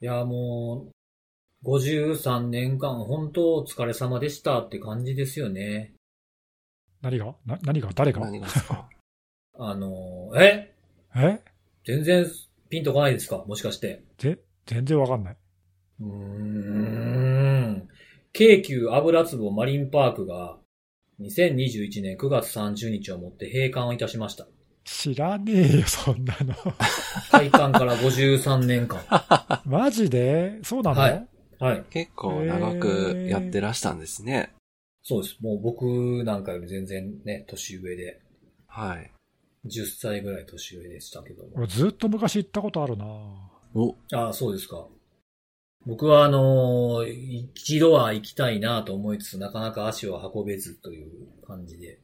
いや、もう、53年間、本当お疲れ様でしたって感じですよね。何が？な何が？誰が？何がですか？あの、え？え？全然ピンとこないですか？もしかして。ぜ、全然わかんない。うーん。京急油壺マリンパークが2021年9月30日をもって閉館をいたしました。知らねえよ、そんなの。開館から53年間。マジで？そうなの、はいはい。結構長くやってらしたんですね。そうです。もう僕なんかより全然ね、年上で、はい。10歳ぐらい年上でしたけども。俺ずっと昔行ったことあるなお、ああ、そうですか。僕はあのー一度は行きたいなと思いつつ、なかなか足を運べずという感じで。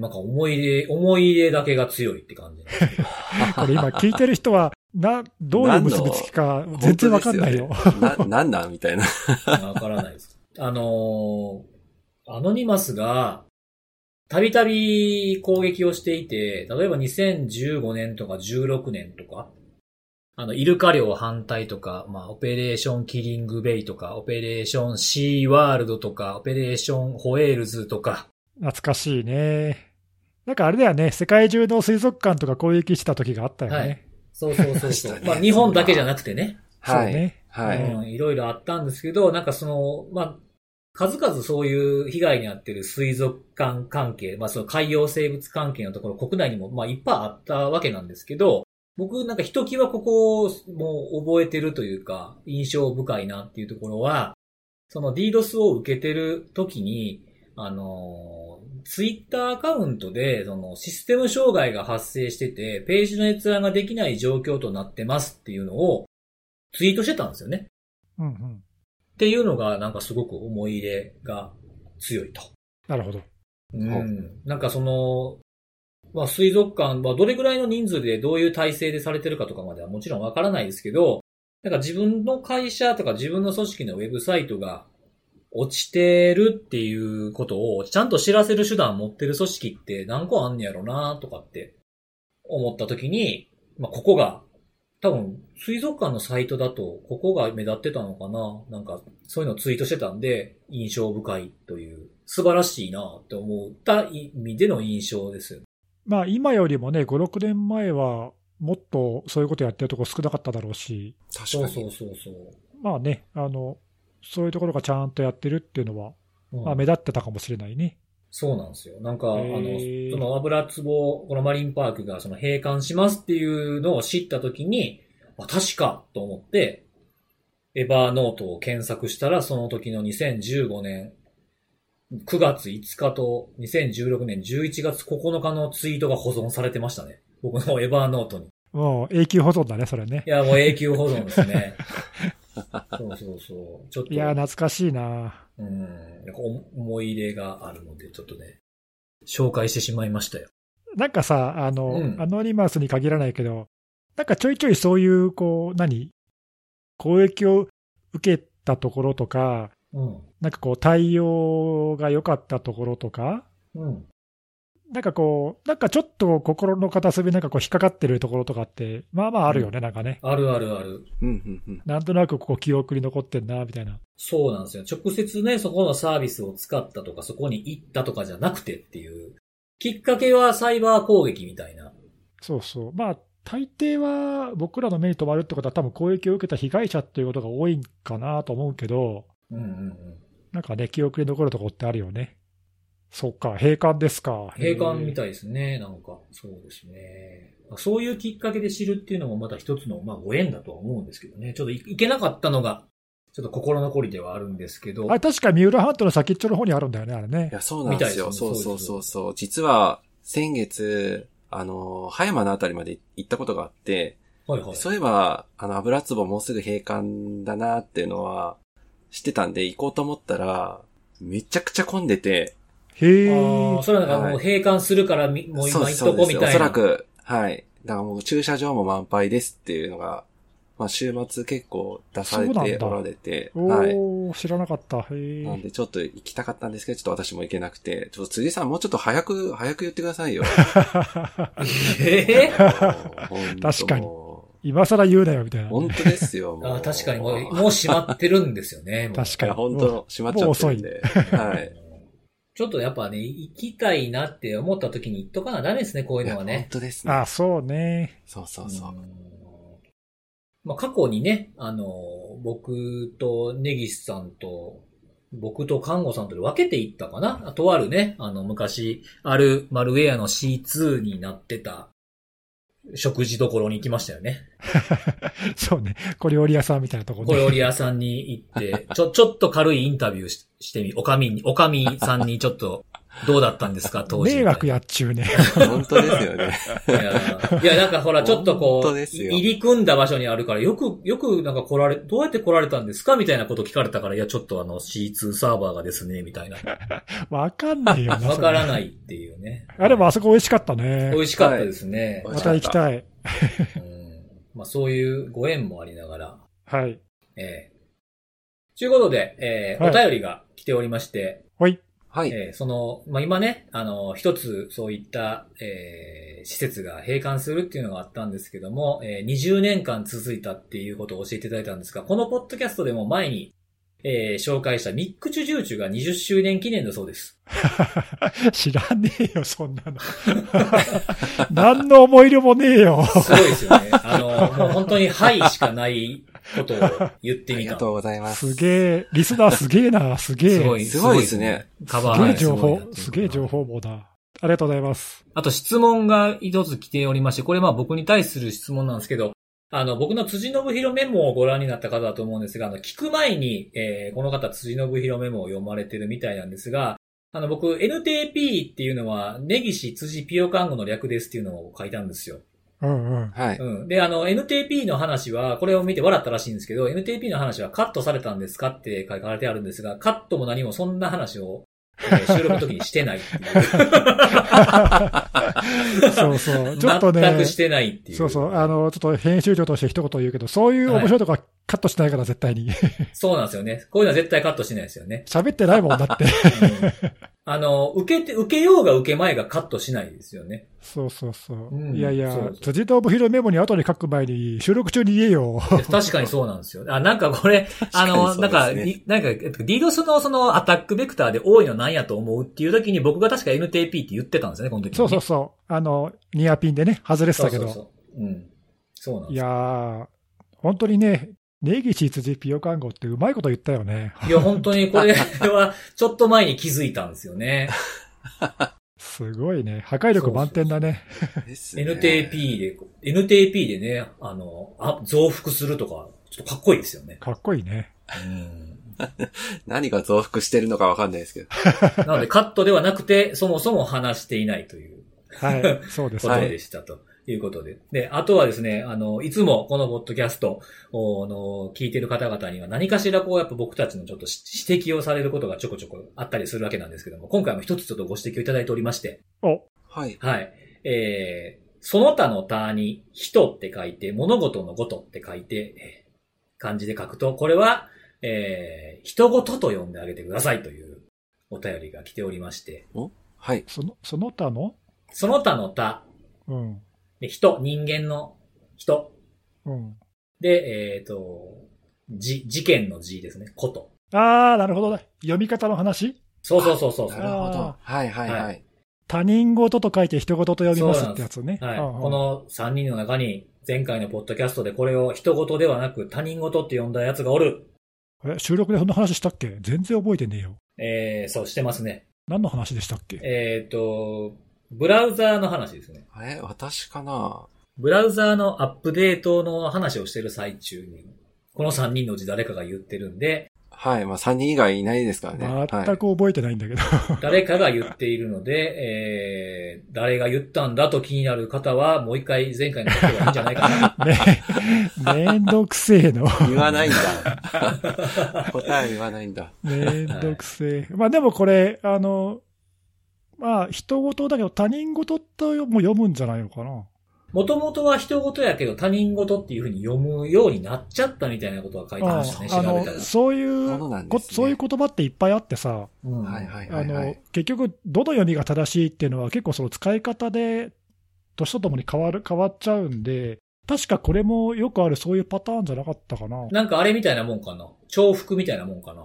なんか思い出、思い出だけが強いって感じ。これ今聞いてる人は、な、どういう結びつきか全然わかんないよ。な、なんなんみたいな。わからないです。あのーアノニマスが、たびたび攻撃をしていて、例えば2015年とか16年とか、あの、イルカ漁反対とか、まあ、オペレーションキリングベイとか、オペレーションシーワールドとか、オペレーションホエールズとか、懐かしいね。なんかあれだよね、世界中の水族館とか攻撃した時があったよね。はいそうそうそうそう。まあ、日本だけじゃなくてね。はい。そうね。はい。うん、いろいろあったんですけど、なんかその、まあ、数々そういう被害に遭ってる水族館関係、まあその海洋生物関係のところ、国内にもまあいっぱいあったわけなんですけど、僕なんかひときわここをもう覚えてるというか、印象深いなっていうところは、その DDoS を受けてる時に、あの、ツイッターアカウントで、そのシステム障害が発生してて、ページの閲覧ができない状況となってますっていうのをツイートしてたんですよね。うんうん。っていうのがなんかすごく思い入れが強いと。なるほど。うん。なんかその、まあ水族館はどれぐらいの人数でどういう体制でされてるかとかまではもちろんわからないですけど、なんか自分の会社とか自分の組織のウェブサイトが落ちてるっていうことをちゃんと知らせる手段持ってる組織って何個あんねやろなとかって思った時に、まあここが多分、水族館のサイトだと、ここが目立ってたのかななんか、そういうのをツイートしてたんで、印象深いという、素晴らしいなって思った意味での印象ですよね。まあ今よりもね、5、6年前はもっとそういうことやってるとこ少なかっただろうし、確かそうそうに。そうそう。まあね、あの、そういうところがちゃんとやってるっていうのは、うんまあ目立ってたかもしれないね。そうなんですよ。なんか、あのその油壺、このマリンパークがその閉館しますっていうのを知ったときに、あ、確かと思って、エバーノートを検索したら、その時の2015年9月5日と2016年11月9日のツイートが保存されてましたね。僕のエバーノートに。もう永久保存だね、それねい。や、もう永久保存ですね。そうそうそう。ちょっと、いや、懐かしいな。うん、なんか思い入れがあるので、ちょっとね、紹介してしまいましたよ。なんかさ、あの、うんアノニマスに限らないけど、なんかちょいちょいそういう、こう、何？攻撃を受けたところとか、うん。なんかこう、対応が良かったところとか、うん。なんかこう、なんかちょっと心の片隅なんかこう引っかかってるところとかって、まあまああるよね、なんかね。あるあるある。うん、うん、うん。なんとなくこう記憶に残ってんな、みたいな。そうなんですよ。直接ね、そこのサービスを使ったとか、そこに行ったとかじゃなくてっていう。きっかけはサイバー攻撃みたいな。そうそう。まあ、大抵は僕らの目に留まるってことは多分攻撃を受けた被害者っていうことが多いんかなと思うけど、うんうんうん。なんかね、記憶に残るとこってあるよね。そっか、閉館ですか。閉館みい。たいですね、なんか。そうですね。そういうきっかけで知るっていうのもまた一つの、まあ、ご縁だとは思うんですけどね。ちょっといいけなかったのが、ちょっと心残りではあるんですけど。あれ確か三浦半島の先っちょの方にあるんだよね、あれねい。や、そうなんですよ。すねそうそうそうそう。実は、先月、あの、葉山のあたりまで行ったことがあって、はいはい。そういえば、あの、油壺もうすぐ閉館だなっていうのは知ってたんで行こうと思ったら、めちゃくちゃ混んでて、へえ。それはなんかもうはい閉館するからみ、もう今行っとこみたいな。そらく、はい。だからもう駐車場も満杯ですっていうのが、まあ週末結構出されておられて、はい。おー、知らなかった。へえ。なんでちょっと行きたかったんですけど、ちょっと私も行けなくて、ちょっと辻さんもうちょっと早く、早く言ってくださいよ。ええ本当確かにい今更言うなよみたいなね、本当ですよ。あ確かにもう、もう閉まってるんですよね。確かに本当閉まっちゃってるんで。はい。ちょっとやっぱね、行きたいなって思った時に行っとかなダメですね、こういうのは本ね。当ですね。あ、そうね。そうそうそう。んまあ、過去にね、あの、僕と根岸さんと、僕と看護さんとで分けていったかなとあるね、あの、昔、あるマルウェアの C2 になってた、食事どころに行きましたよね。そうね。小料理屋さんみたいなところ小料理屋さんに行って、ちょ、ちょっと軽いインタビューししてみ、おかみに、おかみさんにちょっと、どうだったんですか、当時。迷惑やっちゅうね。本当ですよね。いや、いやなんかほら、ちょっとこう、入り組んだ場所にあるから、よく、よくなんか来られ、どうやって来られたんですかみたいなこと聞かれたから、いや、ちょっとあの C2 サーバーがですね、みたいな。わかんないよな。わからい。ないっていうね。あ、でもあそこ美味しかったね美。味しかったですね。はいまた行きたい。うんまあ、そういうご縁もありながら、はい。ええということで、えーはいお便りが来ておりまして、ほい。はい。えーその、まあ、今ね、あの、一つそういった、えー施設が閉館するっていうのがあったんですけども、えー20年間続いたっていうことを教えていただいたんですが、このポッドキャストでも前に、えー紹介したミックチュジューチュが20周年記念だそうです。知らねえよ、そんなの。何の思い入れもねえよ。すごいですよね。あの、もう本当にはいしかないことを言ってみた。ありがとうございます。すげえ、リスナーすげえな、すげえ。すごい、すごいですね。カバーすげえはい情報すげえ情報網だ。ありがとうございます。あと質問が一つ来ておりまして、これまあ僕に対する質問なんですけど、あの、僕の辻信弘メモをご覧になった方だと思うんですが、あの、聞く前に、えーこの方辻信弘メモを読まれてるみたいなんですが、あの、僕、NTP っていうのは、根岸辻ピオ看護の略ですっていうのを書いたんですよ。うんうん。はい。うん。で、あの、NTP の話は、これを見て笑ったらしいんですけど、NTP の話はカットされたんですかって書かれてあるんですが、カットも何もそんな話を、えー 収録の時にしてないっていう。そうそう。ちょっとね。全くしてないっていう。そうそう。あの、ちょっと編集長として一言言うけど、そういう面白いとこはカットしないから、絶対に。そうなんですよね。こういうのは絶対カットしないですよね。喋ってないもんだって。うんあの、受けて、受けようが受けまいがカットしないですよね。そうそうそう。うんいやいやそうそう、辻信弘メモに後で書く前に、収録中に言えよ。確かにそうなんですよ。あ、なんかこれ、あの、確なんか、なんか、えっと DDoS のそのアタックベクターで多いのなんやと思うっていう時に僕が確か NTP って言ってたんですよね、この時にね、そうそうそう。あの、ニアピンでね、外れてたけど。そうそうそう。うん。そうなんいですよ。やー、本当にね、ネギチ辻ピオ看護ってうまいこと言ったよね。いや、本当にこれは、ちょっと前に気づいたんですよね。すごいね。破壊力満点だね。ですね NTP で、NTP でね、あの、あ、増幅するとか、ちょっとかっこいいですよね。かっこいいね。うん。何が増幅してるのかわかんないですけど。なのでカットではなくて、そもそも話していないというはい。そうです ことね。でしたということで。で、あとはですね、あの、いつもこのポッドキャストをの聞いてる方々には何かしらこうやっぱ僕たちのちょっと指摘をされることがちょこちょこあったりするわけなんですけども、今回も一つちょっとご指摘をいただいておりまして、お、はい。はい。えー、その他の他に人って書いて、物事のことって書いて、えー漢字で書くと、これは、えー、人事と呼んであげてくださいというお便りが来ておりまして、はい。その、その他の？その他の他、うん。で人、人間の人。うん。で、えっ、と、じ、事件の字ですね。こと。あー、なるほどね。読み方の話？そうそうそうそう。なるほどあ。はいはいは。はい他人事と書いて人事と読みますってやつね。はい。うんうんこの3人の中に、前回のポッドキャストでこれを人事ではなく他人事って呼んだやつがおる。え、収録でそんな話したっけ？全然覚えてねえよ。えー、そうしてますね。何の話でしたっけ？えっ、と、ブラウザーの話ですね。え、私かな？ブラウザーのアップデートの話をしてる最中に、この3人のうち誰かが言ってるんで、はい。まあ、3人以外いないですからね。はい。全く覚えてないんだけど。誰かが言っているので、えー、誰が言ったんだと気になる方は、もう一回前回のことがいいんじゃないかな。ねめんどくせえの。言わないんだ。答え言わないんだ。めんどくせえ。まあでもこれ、あの、まあ、人事だけど他人事とも読むんじゃないのかな。もともとは人事やけど他人事っていうふうに読むようになっちゃったみたいなことが書いてましたね、あの調べたら。そういうねこそういう言葉っていっぱいあってさ、うんはいはいあはい、はのい。結局、どの読みが正しいっていうのは、結構その使い方で、年とともに変わる変わっちゃうんで、確かこれもよくあるそういうパターンじゃなかったかな。なんかあれみたいなもんかな。重複みたいなもんかな。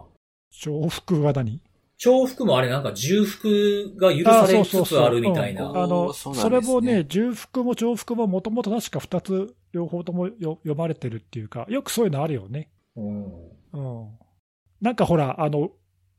重複が何？重複もあれなんか重複が許されつつあるみたいな。そうそうそうあの、それもね、重複も重複ももともと確か2つ両方ともよ読まれてるっていうか、よくそういうのあるよね。うんうん。なんかほら、あの、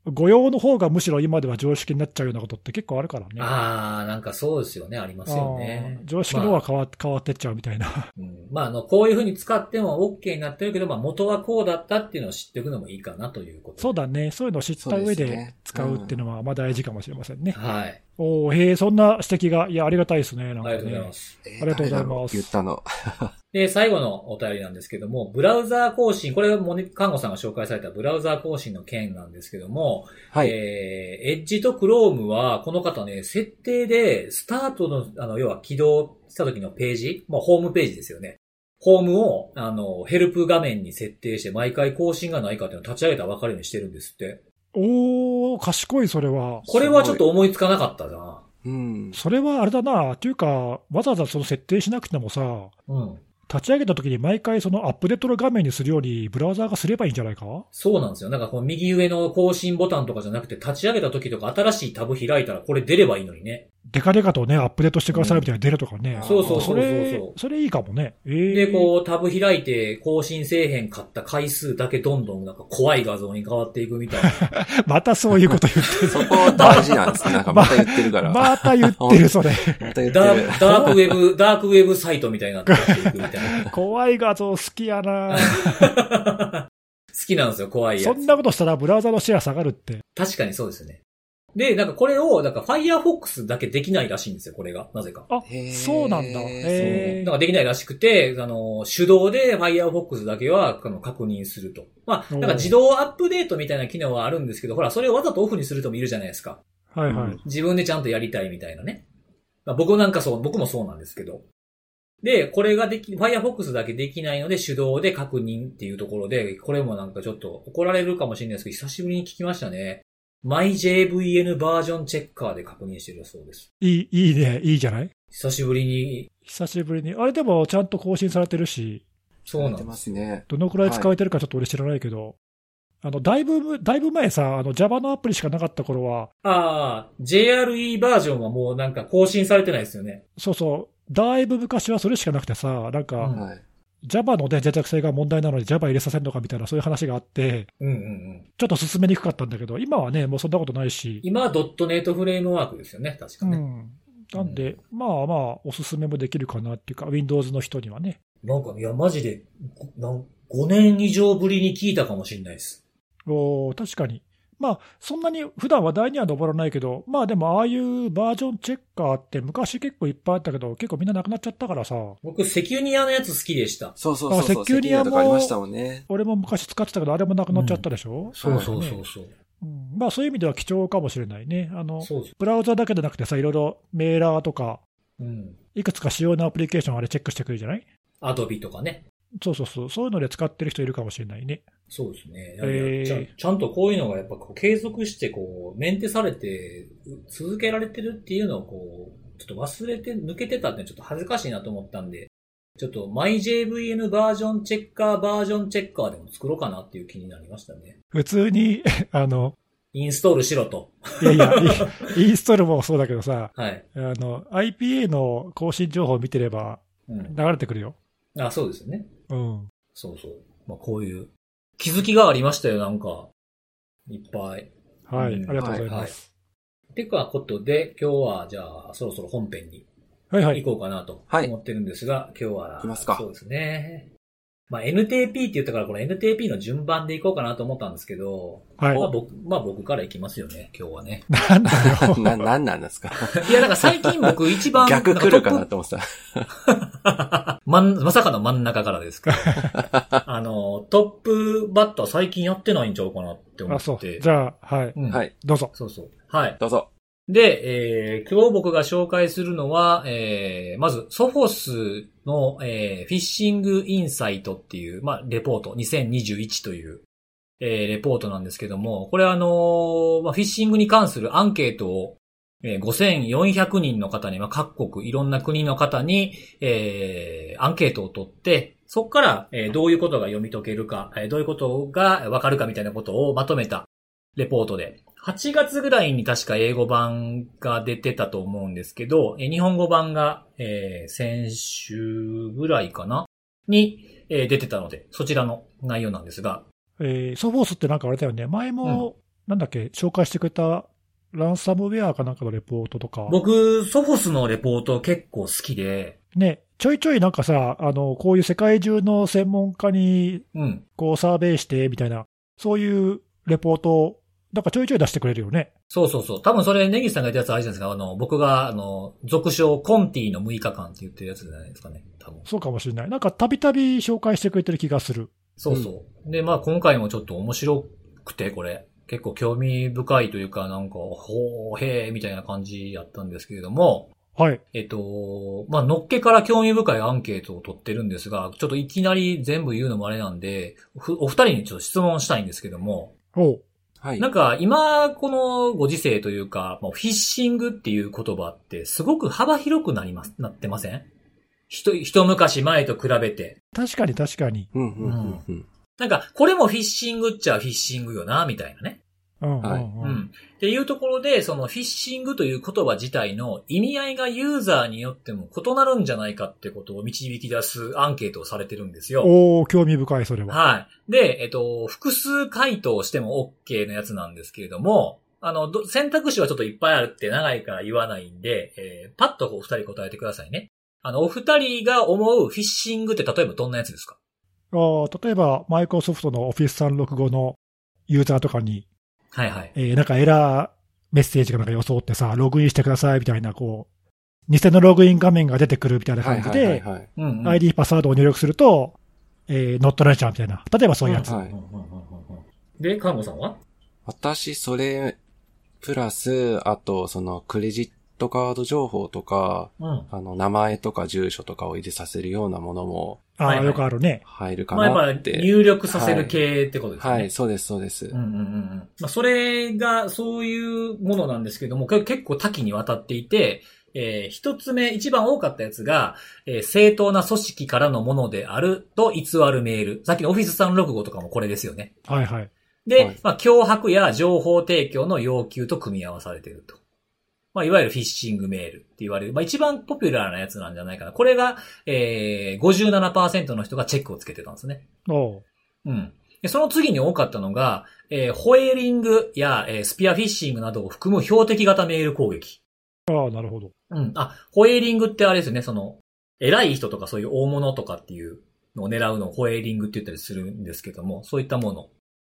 御用の方がむしろ今では常識になっちゃうようなことって結構あるからね。ああ、なんかそうですよね、ありますよね。常識の方が変わ,、変わってっちゃうみたいな。うんまあ、あの、こういうふうに使っても OK になってるけど、まあ、元はこうだったっていうのを知っておくのもいいかなということ。そうだね。そういうのを知った上で使うっていうのは、まあ大事かもしれませんね。はい。おーへえ、そんな指摘が、いや、ありがたいですね。なんかね。ありがとうございます。えありがとうございます言ったの。で、最後のお便りなんですけども、ブラウザー更新、これはモネ、看護さんが紹介されたブラウザー更新の件なんですけども、はい。えー、エッジとクロームは、この方ね、設定で、スタートの、あの、要は起動した時のページ、まあ、ホームページですよね。ホームを、あの、ヘルプ画面に設定して、毎回更新がないかっていうのを立ち上げたら分かるようにしてるんですって。おー、賢い、それは。これはちょっと思いつかなかったな。うん。それはあれだな。っていうか、わざわざその設定しなくてもさ、うん。立ち上げた時に毎回そのアップデートの画面にするようにブラウザーがすればいいんじゃないか？そうなんですよ。なんかこの右上の更新ボタンとかじゃなくて、立ち上げた時とか新しいタブ開いたらこれ出ればいいのにね。デカデカとね、アップデートしてくださいみたいな出るとかね。うんそうそうそうそうれ、それいいかもね。えー、で、こう、タブ開いて更新せえへんかった回数だけどんどんなんか怖い画像に変わっていくみたいな。またそういうこと言ってそこ大事なんですね。なんか また言ってるから。る。また言ってる、それ。また言ってダる。ーダークウェブ、ダークウェブサイトみたいになっていくみたいな。怖い画像好きやな好きなんですよ、怖いやつ。そんなことしたらブラウザのシェア下がるって。確かにそうですね。で、なんかこれを、なんか Firefox だけできないらしいんですよ、これが。なぜか。あそうなんだ。へなんかできないらしくて、あの、手動で Firefox だけはあの確認すると。まあ、なんか自動アップデートみたいな機能はあるんですけど、ほら、それをわざとオフにする人もいるじゃないですか。はいはい。自分でちゃんとやりたいみたいなね。まあ、僕なんかそう、僕もそうなんですけど。で、これができ、Firefox だけできないので手動で確認っていうところで、これもなんかちょっと怒られるかもしれないですけど、久しぶりに聞きましたね。MyJVN バージョンチェッカーで確認してるそうです。いい、いいね。いいじゃない？久しぶりに、久しぶりに。あれでもちゃんと更新されてるし、そうなんやってで。ますすね。どのくらい使われてるかちょっと俺知らないけど、あの、だいぶ、だいぶ前さ、あの、Java のアプリしかなかった頃は、ああ、JRE バージョンはもうなんか更新されてないですよね。そうそう、だいぶ昔はそれしかなくてさ、なんか、うんはい。Java のね、脆弱性が問題なのに Java 入れさせるのかみたいなそういう話があって、うんうんうん。ちょっと進めにくかったんだけど、今はね、もうそんなことないし、今はドットネットフレームワークですよね、確かね。うん。なんで、まあまあ、おすすめもできるかなっていうか、Windows の人にはね。なんか、いや、マジで、なん5年以上ぶりに聞いたかもしれないです。おー確かに。まあ、そんなに普段話題には上らないけど、まあでも、ああいうバージョンチェッカーって昔結構いっぱいあったけど、結構みんななくなっちゃったからさ、僕、セキュニアのやつ好きでした。そうそうそうそう。あセキュリアもたもんね。俺も昔使ってたけど、あれもなくなっちゃったでしょ、そうそうねそうそう。うんまあそういう意味では貴重かもしれないね。あの。ブラウザだけでなくてさ、いろいろメーラーとか、うん。いくつか主要なアプリケーションあれチェックしてくるじゃない？アドビとかね。そうそうそう、そういうので使ってる人いるかもしれないね。そうですね。えーちゃんちゃんとこういうのがやっぱこう継続してこう、メンテされて、続けられてるっていうのをこう、ちょっと忘れて、抜けてたってちょっと恥ずかしいなと思ったんで、ちょっと MyJVN バージョンチェッカーバージョンチェッカーでも作ろうかなっていう気になりましたね。普通に、あの、インストールしろと。いやいや、インストールもそうだけどさ、はい。あの、IPA の更新情報を見てればうん。流れてくるよ。あ、そうですよね。うん。そうそう。まあこういう気づきがありましたよ、なんか。いっぱい。はい、うんありがとうございます。てかことで、今日はじゃあそろそろ本編にはい、はい、行こうかなとはい思ってるんですが、今日は、行きますかそうですね。まあ NTP って言ったからこの NTP の順番で行こうかなと思ったんですけど、はい。まあ僕、まあ僕から行きますよね、今日はね。なんだよ。な、なんなんですか？いや、なんか最近僕一番、逆来るかなと思ってた。まん、まさかの真ん中からですかあの、トップバッター最近やってないんちゃうかなって思あ、そう。って。じゃあ、はい。うんはい。どうぞ。そうそう。はい。どうぞ。で、えー今日僕が紹介するのは、えーまず、ソフォスの、えーフィッシングインサイトっていう、まあ、レポート、2021という、えーレポートなんですけども、これはあのーまあ、フィッシングに関するアンケートを、えー5400人の方に、まあ、各国、いろんな国の方に、えーアンケートを取って、そこから、えーどういうことが読み解けるか、えーどういうことがわかるかみたいなことをまとめたレポートで、8月ぐらいに確か英語版が出てたと思うんですけど、えー日本語版が、えー先週ぐらいかな？に、えー出てたので、そちらの内容なんですが、えーソフォースってなんかあれだよね、前も、なんだっけ、紹介してくれたランサムウェアかなんかのレポートとか、僕、ソフォスのレポート結構好きで、ね、ちょいちょいなんかさ、あの、こういう世界中の専門家に、うん。こうサーベイして、みたいな、そういうレポートを、なんかちょいちょい出してくれるよね。そうそうそう。多分それ、ネギさんが言ったやつあれじゃないですか。あの、僕が、あの、俗称コンティの6日間って言ってるやつじゃないですかね。多分。そうかもしれない。なんかたびたび紹介してくれてる気がする。そうそう。で、まあ今回もちょっと面白くて、これ。結構興味深いというか、なんか、ほー、へー、みたいな感じやったんですけれども、はい。えっと、まあ、のっけから興味深いアンケートを取ってるんですが、ちょっといきなり全部言うのもあれなんで、ふお二人にちょっと質問したいんですけども、おうはい。なんか今、このご時世というか、まあフィッシングっていう言葉ってすごく幅広くなります、なってません？ひと、一昔前と比べて。確かに確かに。うんうんうんうん。なんか、これもフィッシングっちゃフィッシングよな、みたいなね。っていうところで、そのフィッシングという言葉自体の意味合いがユーザーによっても異なるんじゃないかってことを導き出すアンケートをされてるんですよ。おー、興味深い、それは。はい。で、えっと、複数回答しても OK のやつなんですけれども、あの、ど選択肢はちょっといっぱいあるって長いから言わないんで、えー、パッとお二人答えてくださいね。あの、お二人が思うフィッシングって例えばどんなやつですか？あー例えば、マイクロソフトの Office 365のユーザーとかに、はいはい。えーなんかエラーメッセージがなんか装ってさ、ログインしてくださいみたいな、こう、偽のログイン画面が出てくるみたいなはい感じで、はいはいはい。うん、うん。ID パスワードを入力すると、えー、乗っ取られちゃうみたいな。例えばそういうやつ。はいうんうんうんうんうんで、カンゴさんは？私、それ、プラス、あと、その、クレジットカード情報とか、うん。あの、名前とか住所とかを入れさせるようなものもああ、はいはいよくあるね。入るかまあやっぱなって。入力させる系ってことですよね。はい、そうです、そうです。うんうんうんうん。まあ、それが、そういうものなんですけども、結構多岐にわたっていて、えー一つ目、一番多かったやつが、えー正当な組織からのものであると偽るメール。さっきのオフィス365とかもこれですよね。はいはい。で、はいまあ、脅迫や情報提供の要求と組み合わされていると。まあ、いわゆるフィッシングメールって言われる、まあ、一番ポピュラーなやつなんじゃないかな。これが、えー、57%の人がチェックをつけてたんですね。おううん。でその次に多かったのが、えーホエーリングや、えースピアフィッシングなどを含む標的型メール攻撃。ああ、なるほど。うん。あ、ホエーリングってあれですよね、その、偉い人とかそういう大物とかっていうのを狙うのをホエーリングって言ったりするんですけども、そういったもの。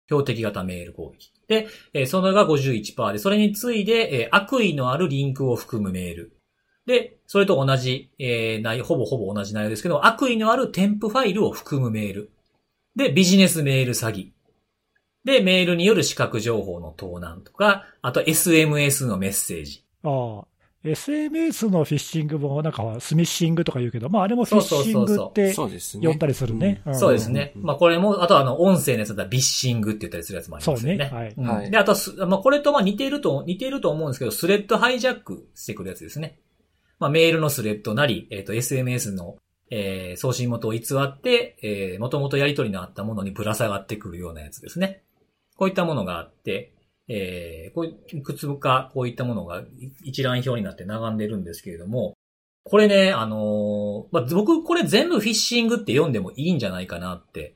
標的型メール攻撃。で、えーそれが51%で、それに次いで、えー悪意のあるリンクを含むメール。で、それと同じ、えー内容、ほぼほぼ同じ内容ですけど、悪意のある添付ファイルを含むメール。で、ビジネスメール詐欺。で、メールによる視覚情報の盗難とか、あと SMS のメッセージ。ああ。SMS のフィッシングもなんかスミッシングとか言うけど、まああれもフィッシングってそうですね。呼んだりするね。んそうですね。うんまあこれも、あとはあの、音声のやつだったらビッシングって言ったりするやつもありますよね。そうねはいうんはいで、あとす、まあこれとまあ似てると、似てると思うんですけど、スレッドハイジャックしてくるやつですね。まあメールのスレッドなり、えっ、と SMS の、えー送信元を偽って、えー、元々やり取りのあったものにぶら下がってくるようなやつですね。こういったものがあって、えー、こういくつかこういったものが一覧表になって並んでるんですけれども、これね、あのーまあ、僕これ全部フィッシングって読んでもいいんじゃないかなって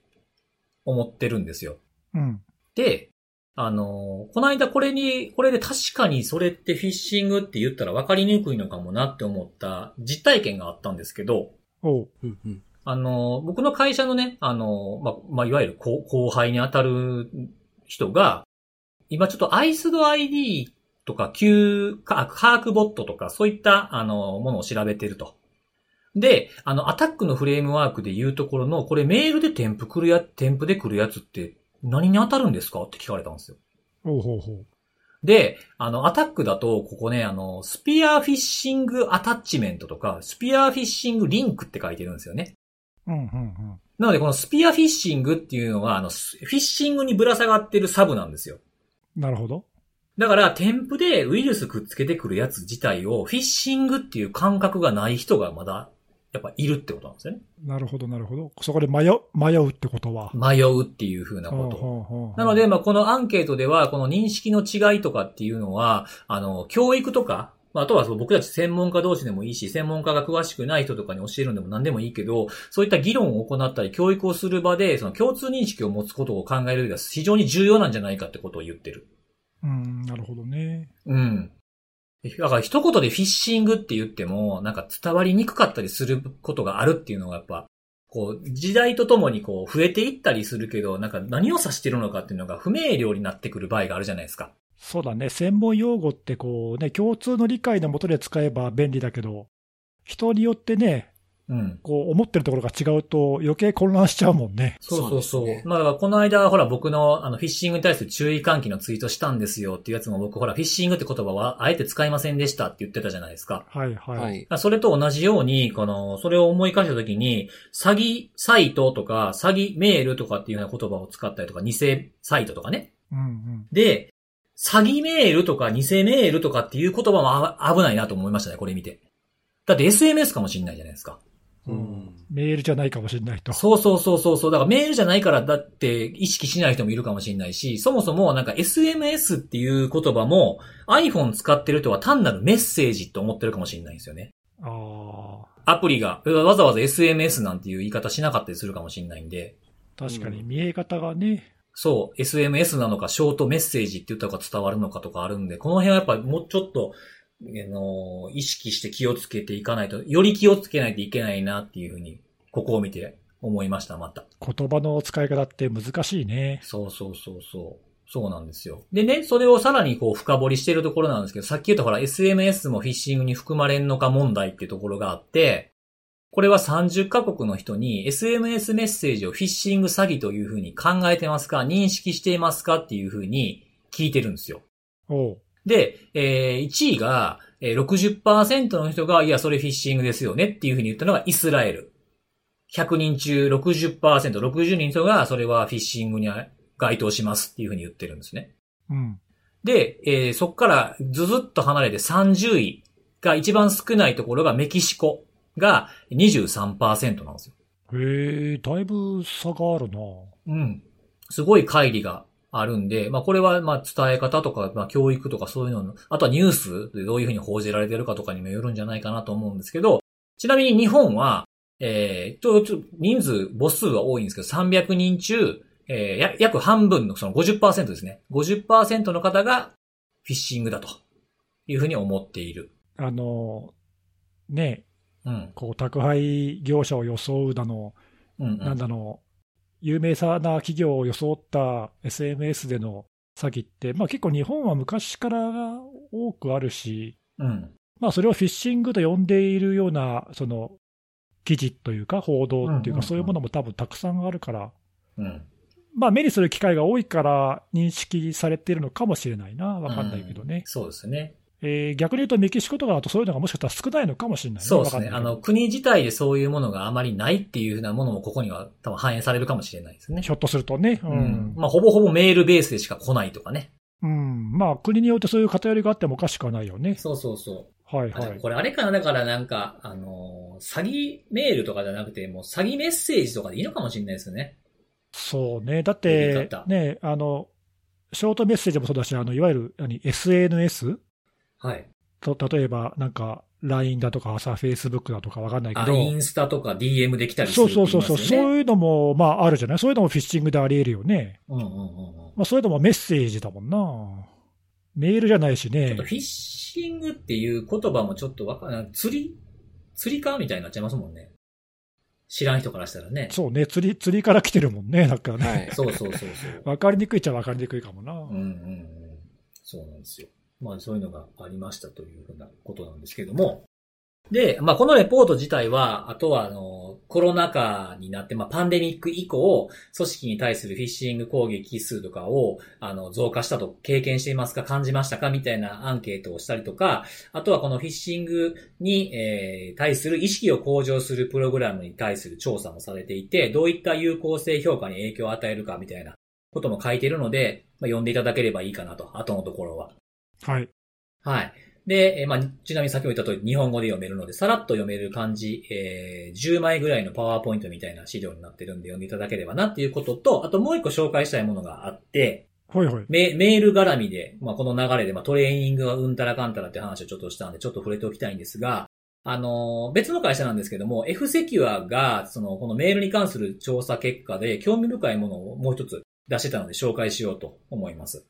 思ってるんですよ。うん。で、あのーこの間これに、これで確かにそれってフィッシングって言ったら分かりにくいのかもなって思った実体験があったんですけど、おう。うんうん。あのー僕の会社のね、あのーまあ、まあ、いわゆる後後輩に当たる人が、今ちょっとアイスド ID とか Q、ークボットとかそういった、あのーものを調べてると。で、あの、アタックのフレームワークで言うところの、これメールで添付来るや、添付で来るやつって何に当たるんですか？って聞かれたんですよ。おうほうほう。で、あの、アタックだと、ここね、あの、スピアフィッシングアタッチメントとか、スピアフィッシングリンクって書いてるんですよね。うんうんうん。なので、このスピアフィッシングっていうのは、あの、スフィッシングにぶら下がってるサブなんですよ。なるほど。だから、添付でウイルスくっつけてくるやつ自体を、フィッシングっていう感覚がない人がまだ、やっぱいるってことなんですよね。なるほど、なるほど。そこで迷う、迷うってことは。迷うっていう風なこと。ほうほうほうほうなので、まあ、このアンケートでは、この認識の違いとかっていうのは、あの、教育とか、まあ、あとはその僕たち専門家同士でもいいし、専門家が詳しくない人とかに教えるんでも何でもいいけど、そういった議論を行ったり、教育をする場で、その共通認識を持つことを考える上では非常に重要なんじゃないかってことを言ってる。うん、なるほどね。うん。だから一言でフィッシングって言っても、なんか伝わりにくかったりすることがあるっていうのがやっぱ、こう、時代とともにこう、増えていったりするけど、なんか何を指してるのかっていうのが不明瞭になってくる場合があるじゃないですか。そうだね。専門用語ってこうね、共通の理解のもとで使えば便利だけど、人によってね、うん。こう思ってるところが違うと余計混乱しちゃうもんね。そうそうそう。そうねまあ、だからこの間、ほら、僕の、あの、フィッシングに対する注意喚起のツイートしたんですよっていうやつも僕、ほら、フィッシングって言葉は、あえて使いませんでしたって言ってたじゃないですか。はいはい。はい。それと同じように、この、それを思い返したときに、詐欺サイトとか、詐欺メールとかっていうような言葉を使ったりとか、偽サイトとかね。うんうん。で、詐欺メールとか偽メールとかっていう言葉もあ危ないなと思いましたね、これ見て。だって SMS かもしんないじゃないですか。うん。メールじゃないかもしれないと。そうそうそうそうそう。だからメールじゃないからだって意識しない人もいるかもしれないし、そもそもなんか SMS っていう言葉も iPhone 使ってる人は単なるメッセージって思ってるかもしれないんですよね。あアプリがわざわざ SMS なんていう言い方しなかったりするかもしれないんで、あ、確かに見え方がね。そう、SMS なのかショートメッセージって言った方が伝わるのかとかあるんで、この辺はやっぱもうちょっと、あの、意識して気をつけていかないと、より気をつけないといけないなっていうふうに、ここを見て思いました、また。言葉の使い方って難しいね。そうそうそうそう。そうなんですよ。でね、それをさらにこう深掘りしてるところなんですけど、さっき言ったほら SMS もフィッシングに含まれんのか問題っていうところがあって、これは30カ国の人に SMS メッセージをフィッシング詐欺というふうに考えてますか認識していますかっていうふうに聞いてるんですよ。で、えー1位が、えー60%の人が、いや、それフィッシングですよねっていうふうに言ったのがイスラエル。100人中60%、60人の人が、それはフィッシングに該当しますっていうふうに言ってるんですね。うん。で、えーそこからずずっと離れて30位が一番少ないところがメキシコが23%なんですよ。へえ、だいぶ差があるな。うん。すごい乖離があるんで、まあこれはまあ伝え方とか、まあ教育とかそういうのの、あとはニュースでどういうふうに報じられてるかとかにもよるんじゃないかなと思うんですけど、ちなみに日本は、えー、ちょ、ちょ、人数、母数は多いんですけど、300人中、えー、や、約半分のその50%ですね。50%の方がフィッシングだというふうに思っている。あの、ね、うん。こう宅配業者を装うだの、うん、うん。なんだの、有名さな企業を装った SMS での詐欺って、まあ結構日本は昔から多くあるし、うん。まあそれをフィッシングと呼んでいるような、その、記事というか報道っていううんうんうんか、そういうものも多分たくさんあるから、うん。まあ目にする機会が多いから認識されているのかもしれないな。わかんないけどね。そうですね。えー逆に言うとメキシコとかだとそういうのがもしかしたら少ないのかもしれないね。そうですね。あの、国自体でそういうものがあまりないっていうふうなものもここには多分反映されるかもしれないですね。ひょっとするとね。ううんん。まあ、ほぼほぼメールベースでしか来ないとかね。うん。まあ国によってそういう偏りがあってもおかしくはないよね。そうそうそう。はいはい。これあれかなだからなんか、あのー詐欺メールとかじゃなくて、もう詐欺メッセージとかでいいのかもしれないですよね。そうね。だっ呼てね、あの、ショートメッセージもそうだし、あの、いわゆる、何、SNS? はい。と、例えば、なんか、LINE だとか、さ、Facebook だとかわかんないけあ、ど。インスタとか DM できたりすそうるって言いう。そそうそう、そういうのも、まあ、あるじゃない？そういうのもフィッシングであり得るよね。うんうんうんうん。まあ、そういうのもメッセージだもんな。メールじゃないしねちょっと。フィッシングっていう言葉もちょっとわかんない。釣り？釣りかみたいになっちゃいますもんね。知らん人からしたらね。そうね、釣り、釣りから来てるもんね、なんかね。はい。そうそうそうそう。わかりにくいっちゃわかりにくいかもな。うんうんうん。そうなんですよ。まあそういうのがありましたというふうなことなんですけども。で、まあこのレポート自体は、あとはあの、コロナ禍になって、まあパンデミック以降、組織に対するフィッシング攻撃数とかを、あの、増加したと経験していますか感じましたかみたいなアンケートをしたりとか、あとはこのフィッシングに、えー対する意識を向上するプログラムに対する調査もされていて、どういった有効性評価に影響を与えるかみたいなことも書いているので、まあ、読んでいただければいいかなと、後のところははい。はい。で、えーまあ、ちなみに先ほど言った通り日本語で読めるので、さらっと読める漢字、えー10枚ぐらいのパワーポイントみたいな資料になってるんで読んでいただければなっていうことと、あともう一個紹介したいものがあって、ほいほい。メメール絡みで、まあ、この流れで、まあ、トレーニングはうんたらかんたらって話をちょっとしたんで、ちょっと触れておきたいんですが、あのー別の会社なんですけども、F セキュアが、その、このメールに関する調査結果で、興味深いものをもう一つ出してたので紹介しようと思います。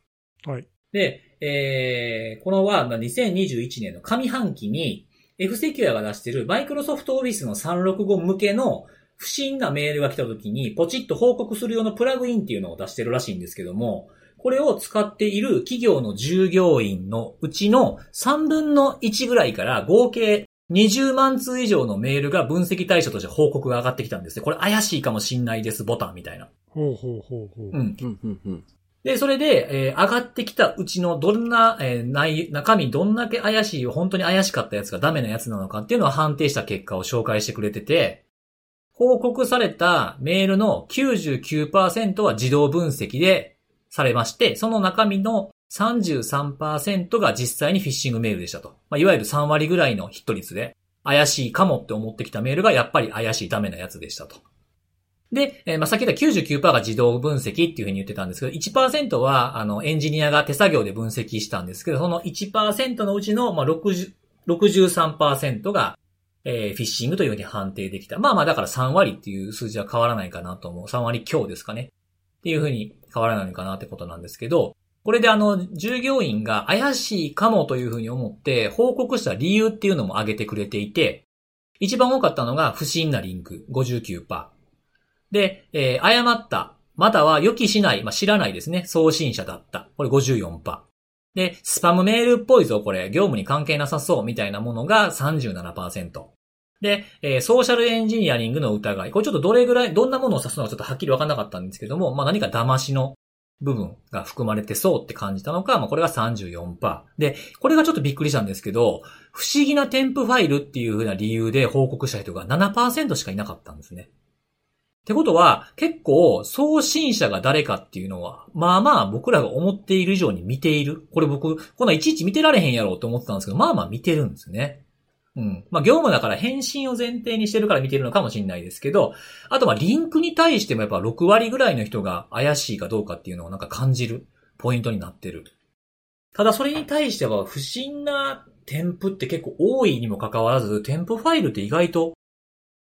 はい。で、えー、このは、まあ2021年の上半期に、F セキュアが出しているマイクロソフトオフィスの365向けの不審なメールが来た時に、ポチッと報告する用のプラグインっていうのを出してるらしいんですけども、これを使っている企業の従業員のうちの3分の1ぐらいから合計20万通以上のメールが分析対象として報告が上がってきたんですね。これ怪しいかもしんないです、ボタンみたいな。ほうほうほうほう。うん。うん、うん、うん。で、それで、えー上がってきたうちのどんな、えー内、中身どんだけ怪しい、本当に怪しかったやつがダメなやつなのかっていうのを判定した結果を紹介してくれてて、報告されたメールの99%は自動分析でされまして、その中身の33%が実際にフィッシングメールでしたと。まあ、いわゆる3割ぐらいのヒット率で、怪しいかもって思ってきたメールがやっぱり怪しいダメなやつでしたと。で、えーまあ、さっき言った99%が自動分析っていうふうに言ってたんですけど、1%は、あの、エンジニアが手作業で分析したんですけど、その1%のうちの、まあ、60 63%が、えーフィッシングというふうに判定できた。まあまあ、だから3割っていう数字は変わらないかなと思う。3割強ですかね。っていうふうに変わらないかなってことなんですけど、これであの、従業員が怪しいかもというふうに思って報告した理由っていうのも挙げてくれていて、一番多かったのが不審なリンク59%。で、えー誤った、または予期しない、まあ、知らないですね、送信者だった。これ54%。で、スパムメールっぽいぞ、これ、業務に関係なさそう、みたいなものが37%。で、えーソーシャルエンジニアリングの疑い。これちょっとどれぐらい、どんなものを指すのかちょっとはっきりわかんなかったんですけども、まあ何か騙しの部分が含まれてそうって感じたのか、まあこれが34%。で、これがちょっとびっくりしたんですけど、不思議な添付ファイルっていう風な理由で報告した人が7%しかいなかったんですね。ってことは、結構、送信者が誰かっていうのは、まあまあ僕らが思っている以上に見ている。これ僕、こんないちいち見てられへんやろうと思ってたんですけど、まあまあ見てるんですね。うん。まあ業務だから返信を前提にしてるから見てるのかもしれないですけど、あとまあリンクに対してもやっぱ6割ぐらいの人が怪しいかどうかっていうのをなんか感じるポイントになってる。ただそれに対しては不審な添付って結構多いにもかかわらず、添付ファイルって意外と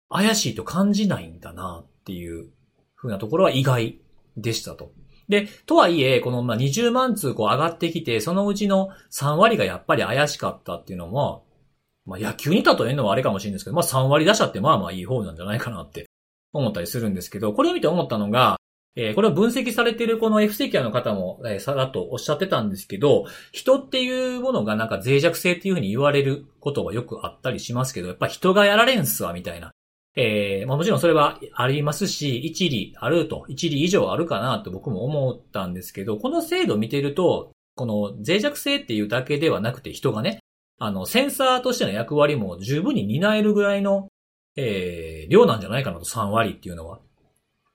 怪しいと感じないんだなっていう風なところは意外でしたと。で、とはいえ、このま20万通こう上がってきて、そのうちの3割がやっぱり怪しかったっていうのは、まあ野球に例えるのはあれかもしれないですけど、まあ3割打者ってまあまあいい方なんじゃないかなって思ったりするんですけど、これを見て思ったのが、えーこれを分析されているこの F セキュアの方も、えーさらっとおっしゃってたんですけど、人っていうものがなんか脆弱性っていうふうに言われることはよくあったりしますけど、やっぱ人がやられんすわ、みたいな。えーまあもちろんそれはありますし、一理あると、一理以上あるかなと僕も思ったんですけど、この制度を見てると、この脆弱性っていうだけではなくて人がね、あの、センサーとしての役割も十分に担えるぐらいの、えー量なんじゃないかなと、3割っていうのは。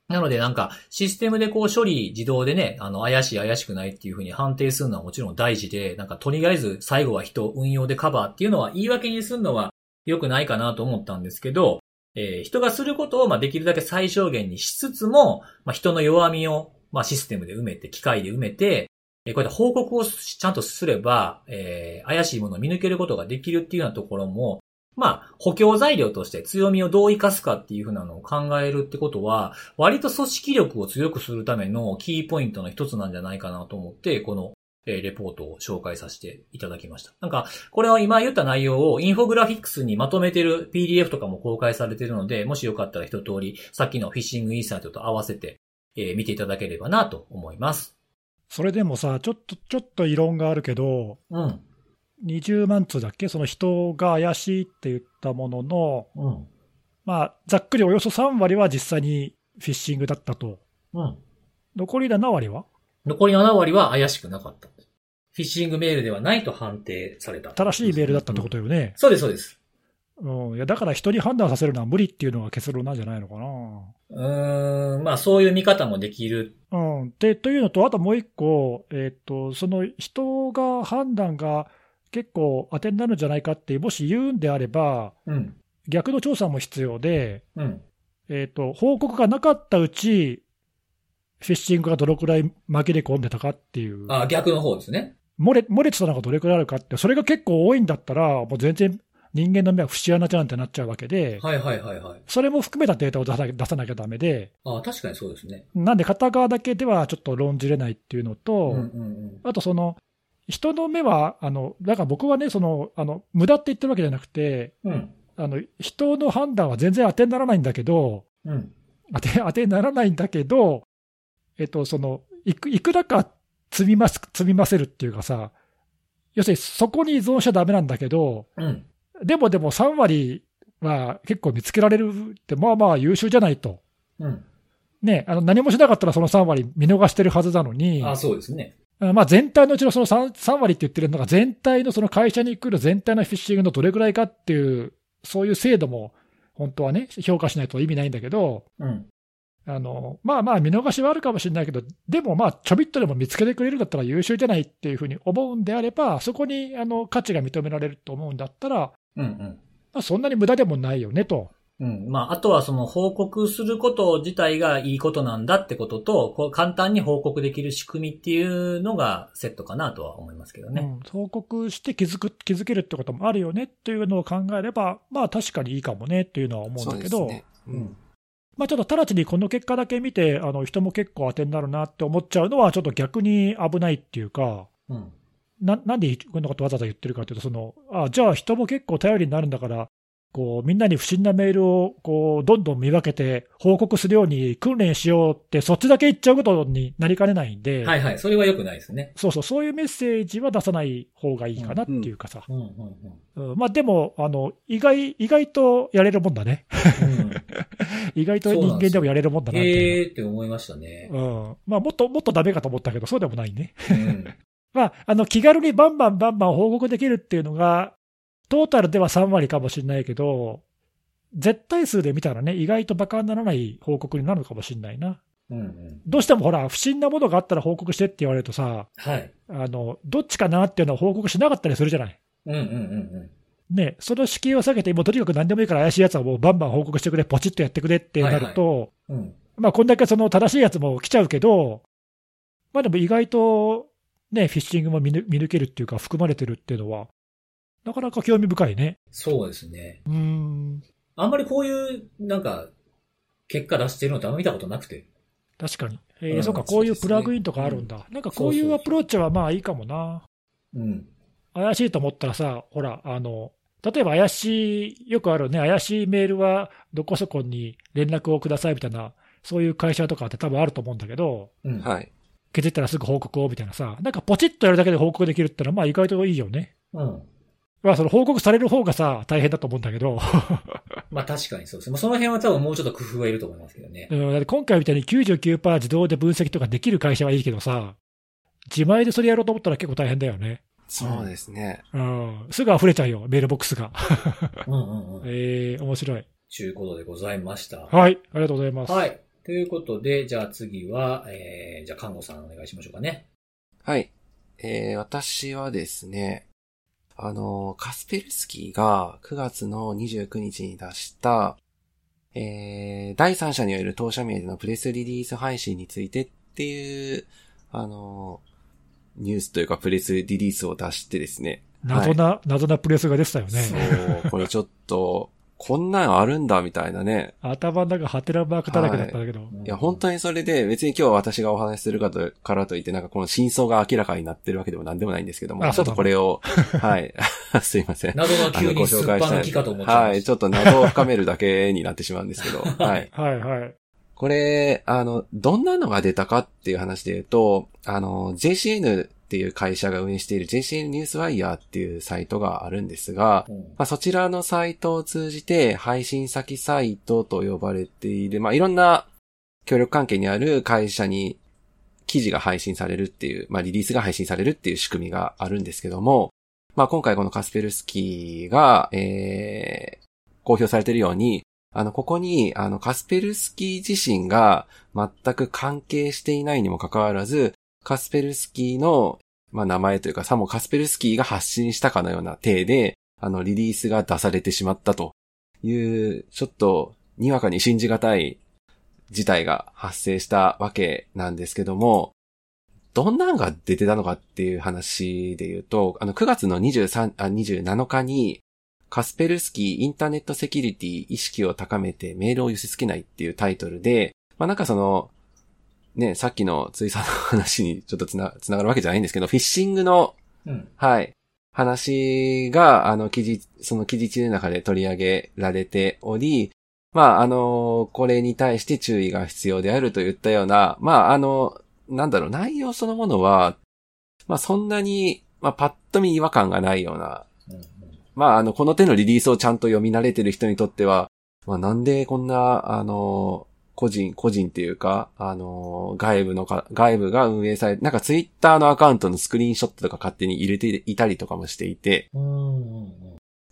なのでなんか、システムでこう処理自動でね、あの、怪しい怪しくないっていうふうに判定するのはもちろん大事で、なんかとりあえず最後は人、運用でカバーっていうのは言い訳にするのは良くないかなと思ったんですけど、えー人がすることをまあできるだけ最小限にしつつも、まあ、人の弱みをまあシステムで埋めて、機械で埋めて、えーこうやって報告をちゃんとすれば、えー怪しいものを見抜けることができるっていうようなところも、まあ、補強材料として強みをどう活かすかっていうふうなのを考えるってことは、割と組織力を強くするためのキーポイントの一つなんじゃないかなと思って、この、えーレポートを紹介させていただきました。なんか、これは今言った内容をインフォグラフィックスにまとめてる PDF とかも公開されているので、もしよかったら一通り、さっきのフィッシングインサイトと合わせて、えー見ていただければなと思います。それでもさ、ちょっと、ちょっと異論があるけど、うん。20万通だっけ？その人が怪しいって言ったものの、うん。まあ、ざっくりおよそ3割は実際にフィッシングだったと。うん。残り7割は？残り7割は怪しくなかった。フィッシングメールではないと判定された。正しいメールだったってことよね。そうです、そうです。うん、いやだから人に判断させるのは無理っていうのが結論なんじゃないのかな。うーん、まあそういう見方もできる。うん、でというのと、あともう一個、えっとその人が判断が結構当てになるんじゃないかって、もし言うんであれば、うん。逆の調査も必要で、うん。えっと報告がなかったうち、フィッシングがどのくらい紛れ込んでたかっていう、あ、逆の方ですね。漏れ漏れてたのがどれくらいあるかって、それが結構多いんだったら、もう全然人間の目は節穴じゃんってなっちゃうわけで、はいはいはいはい。それも含めたデータを出さなきゃ出さなきゃだめで、あ確かにそうですね。なんで片側だけではちょっと論じれないっていうのと、うんうんうん。あとその、人の目は、あのだから僕はね、そのあの無駄って言ってるわけじゃなくて、うん。あの人の判断は全然当てにならないんだけど、うん。当て当てにならないんだけど、えっと、そのいくいくらか積みます積みませるっていうかさ、要するにそこに依存しちゃだめなんだけど、うん。でもでも3割は結構見つけられるって、まあまあ優秀じゃないと。うん。ね、あの何もしなかったらその3割見逃してるはずなのに、あそうですね。まあ、全体のうちのその 3, 3割って言ってるのが、全体のその会社に来る全体のフィッシングのどれぐらいかっていう、そういう制度も本当はね、評価しないと意味ないんだけど、うん。あのまあまあ、見逃しはあるかもしれないけど、でもまあ、ちょびっとでも見つけてくれるんだったら優秀じゃないっていうふうに思うんであれば、そこにあの価値が認められると思うんだったら、うんうん。まあ、そんなに無駄でもないよねと。うん。まあ、あとはその報告すること自体がいいことなんだってことと、こう簡単に報告できる仕組みっていうのがセットかなとは思いますけどね。うん、報告して気づく気づけるってこともあるよねっていうのを考えれば、まあ確かにいいかもねっていうのは思うんだけど、そうですね。ううんん。まあ、ちょっと直ちにこの結果だけ見て、あの人も結構当てになるなって思っちゃうのは、ちょっと逆に危ないっていうか、うん。ななんでこんなことわざわざ言ってるかというと、そのあじゃあ人も結構頼りになるんだから、こうみんなに不審なメールをこうどんどん見分けて報告するように訓練しようって、そっちだけ言っちゃうことになりかねないんで、はいはい。それは良くないですね。そうそう、そういうメッセージは出さない方がいいかなっていうかさ、うんうんうん。うんまあ、でもあの意外、意外とやれるもんだね、意外と人間でもやれるもんだなってえーって思いましたね。うんまあ、もっともっとダメかと思ったけど、そうでもないね。うん。まあ、あの気軽にバンバンバンバン報告できるっていうのが、トータルでは3割かもしれないけど、絶対数で見たらね、意外とバカにならない報告になるのかもしれないな。うんうん。どうしてもほら、不審なものがあったら報告してって言われるとさ、はい。あのどっちかなっていうのを報告しなかったりするじゃない？うんうんうんね、その敷居を下げて、もうとにかく何でもいいから怪しいやつはもうバンバン報告してくれ、ポチッとやってくれってなると、うん。うん。まあ、こんだけその正しいやつも来ちゃうけど、まあでも意外とね、フィッシングも見抜けるっていうか、含まれてるっていうのは、なかなか興味深いね。そうですね。うーん、あんまりこういう、なんか、結果出してるのってあんま見たことなくて。確かに。えーうんそうか、こういうプラグインとかあるんだ。なんかこういうアプローチはまあいいかもな。うん。怪しいと思ったらさ、ほら、あの、例えば怪しい、よくあるね、怪しいメールはどこそこに連絡をくださいみたいな、そういう会社とかって多分あると思うんだけど、うん。はい。気づいたらすぐ報告をみたいなさ、なんかポチッとやるだけで報告できるってのは、まあ意外といいよね。うん。まあその報告される方がさ、大変だと思うんだけど、まあ確かにそうですね。まあその辺は多分もうちょっと工夫がいると思いますけどね。うんだって今回みたいに99%自動で分析とかできる会社はいいけどさ、自前でそれやろうと思ったら結構大変だよね。そうですね。うん、すぐ溢れちゃうよ、メールボックスが。うんうんうん。えー、面白い。ちゅうことでございました。はい、ありがとうございます。はい。ということで、じゃあ次は、えー、じゃあ、看護さんお願いしましょうかね。はい。えー、私はですね、あの、カスペルスキーが9月の29日に出した、えー、第三者による当社名でのプレスリリース配信についてっていう、あの、ニュースというかプレスリリースを出してですね。謎な、謎なプレスが出てたよね。そう、これちょっと、こんなんあるんだみたいなね。頭の中ハテナマークだらけだったんだけど。いや、本当にそれで、別に今日は私がお話しするかとからといって、なんかこの真相が明らかになってるわけでも何でもないんですけども、ちょっとこれを、はい、すいません。謎の急にすっぱ抜きかと思っちゃいはい、ちょっと謎を深めるだけになってしまうんですけど、はい。はいはい。これ、あの、どんなのが出たかっていう話で言うと、あの、JCN っていう会社が運営している JCN ニュースワイヤーっていうサイトがあるんですが、た。うんまあ、そちらのサイトを通じて配信先サイトと呼ばれている、まあ、いろんな協力関係にある会社に記事が配信されるっていう、まあ、リリースが配信されるっていう仕組みがあるんですけども、まあ今回このカスペルスキーが、えー、公表されているように、あの、ここに、あの、カスペルスキー自身が全く関係していないにもかかわらず、カスペルスキーの、まあ、名前というか、さもカスペルスキーが発信したかのような体で、あの、リリースが出されてしまったという、ちょっと、にわかに信じがたい事態が発生したわけなんですけども、どんなんが出てたのかっていう話で言うと、あの、9月の23、あ、27日に、カスペルスキーインターネットセキュリティ意識を高めてメールを寄せ付けないっていうタイトルで、まあなんかその、ね、さっきのついさんの話にちょっとつな、つながるわけじゃないんですけど、フィッシングの、うん、はい、話が、あの、記事、その記事中の中で取り上げられており、まあ、あの、これに対して注意が必要であるといったような、まあ、あの、なんだろう、内容そのものは、まあ、そんなに、まあ、パッと見違和感がないような、まあ、あの、この手のリリースをちゃんと読み慣れてる人にとっては、まあ、なんでこんな、あの、個人、個人っていうか、あの、外部のか、外部が運営されて、なんかツイッターのアカウントのスクリーンショットとか勝手に入れていたりとかもしていて、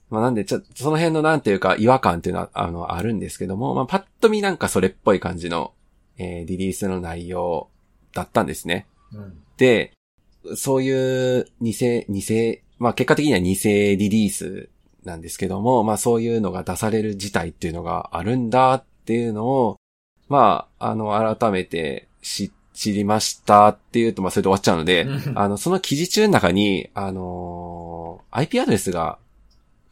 まあなんで、ちょ、その辺のなんていうか違和感っていうのは、あの、あるんですけども、まあパッと見なんかそれっぽい感じの、えー、リリースの内容だったんですね。うん、で、そういう偽、偽、まあ結果的には偽リリースなんですけども、まあそういうのが出される事態っていうのがあるんだっていうのを、まあ、あの、改めて知知りましたっていうと、まあそれで終わっちゃうので、あの、その記事中の中に、あのー、IP アドレスが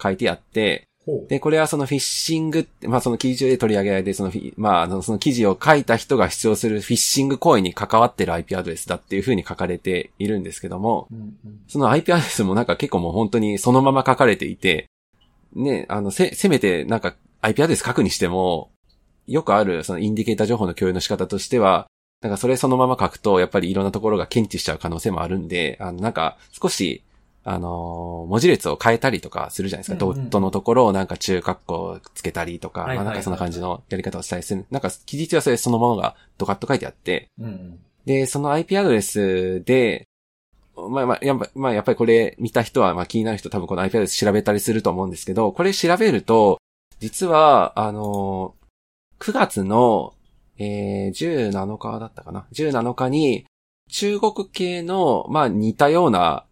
書いてあって、で、これはそのフィッシングって、まあその記事中で取り上げられて、そのまあ、その記事を書いた人が必要するフィッシング行為に関わってる IP アドレスだっていうふうに書かれているんですけども、うんうん、その IP アドレスもなんか結構もう本当にそのまま書かれていて、ね、あの、せ、せめてなんか IP アドレス書くにしても、よくあるそのインディケーター情報の共有の仕方としては、なんかそれそのまま書くと、やっぱりいろんなところが検知しちゃう可能性もあるんで、あの、なんか少しあの文字列を変えたりとかするじゃないですか。うんうん、ドットのところをなんか中括弧つけたりとか、まあなんかそんな感じのやり方をしたりする。なんか記述はそれそのものがドカッと書いてあって、うんうん、で、その IP アドレスで、まあまあ、やっぱ、まあやっぱりこれ見た人は、まあ気になる人多分この IP アドレス調べたりすると思うんですけど、これ調べると、実は、あの9月の、えー、17日だったかな ?17 日に、中国系の、まあ似たような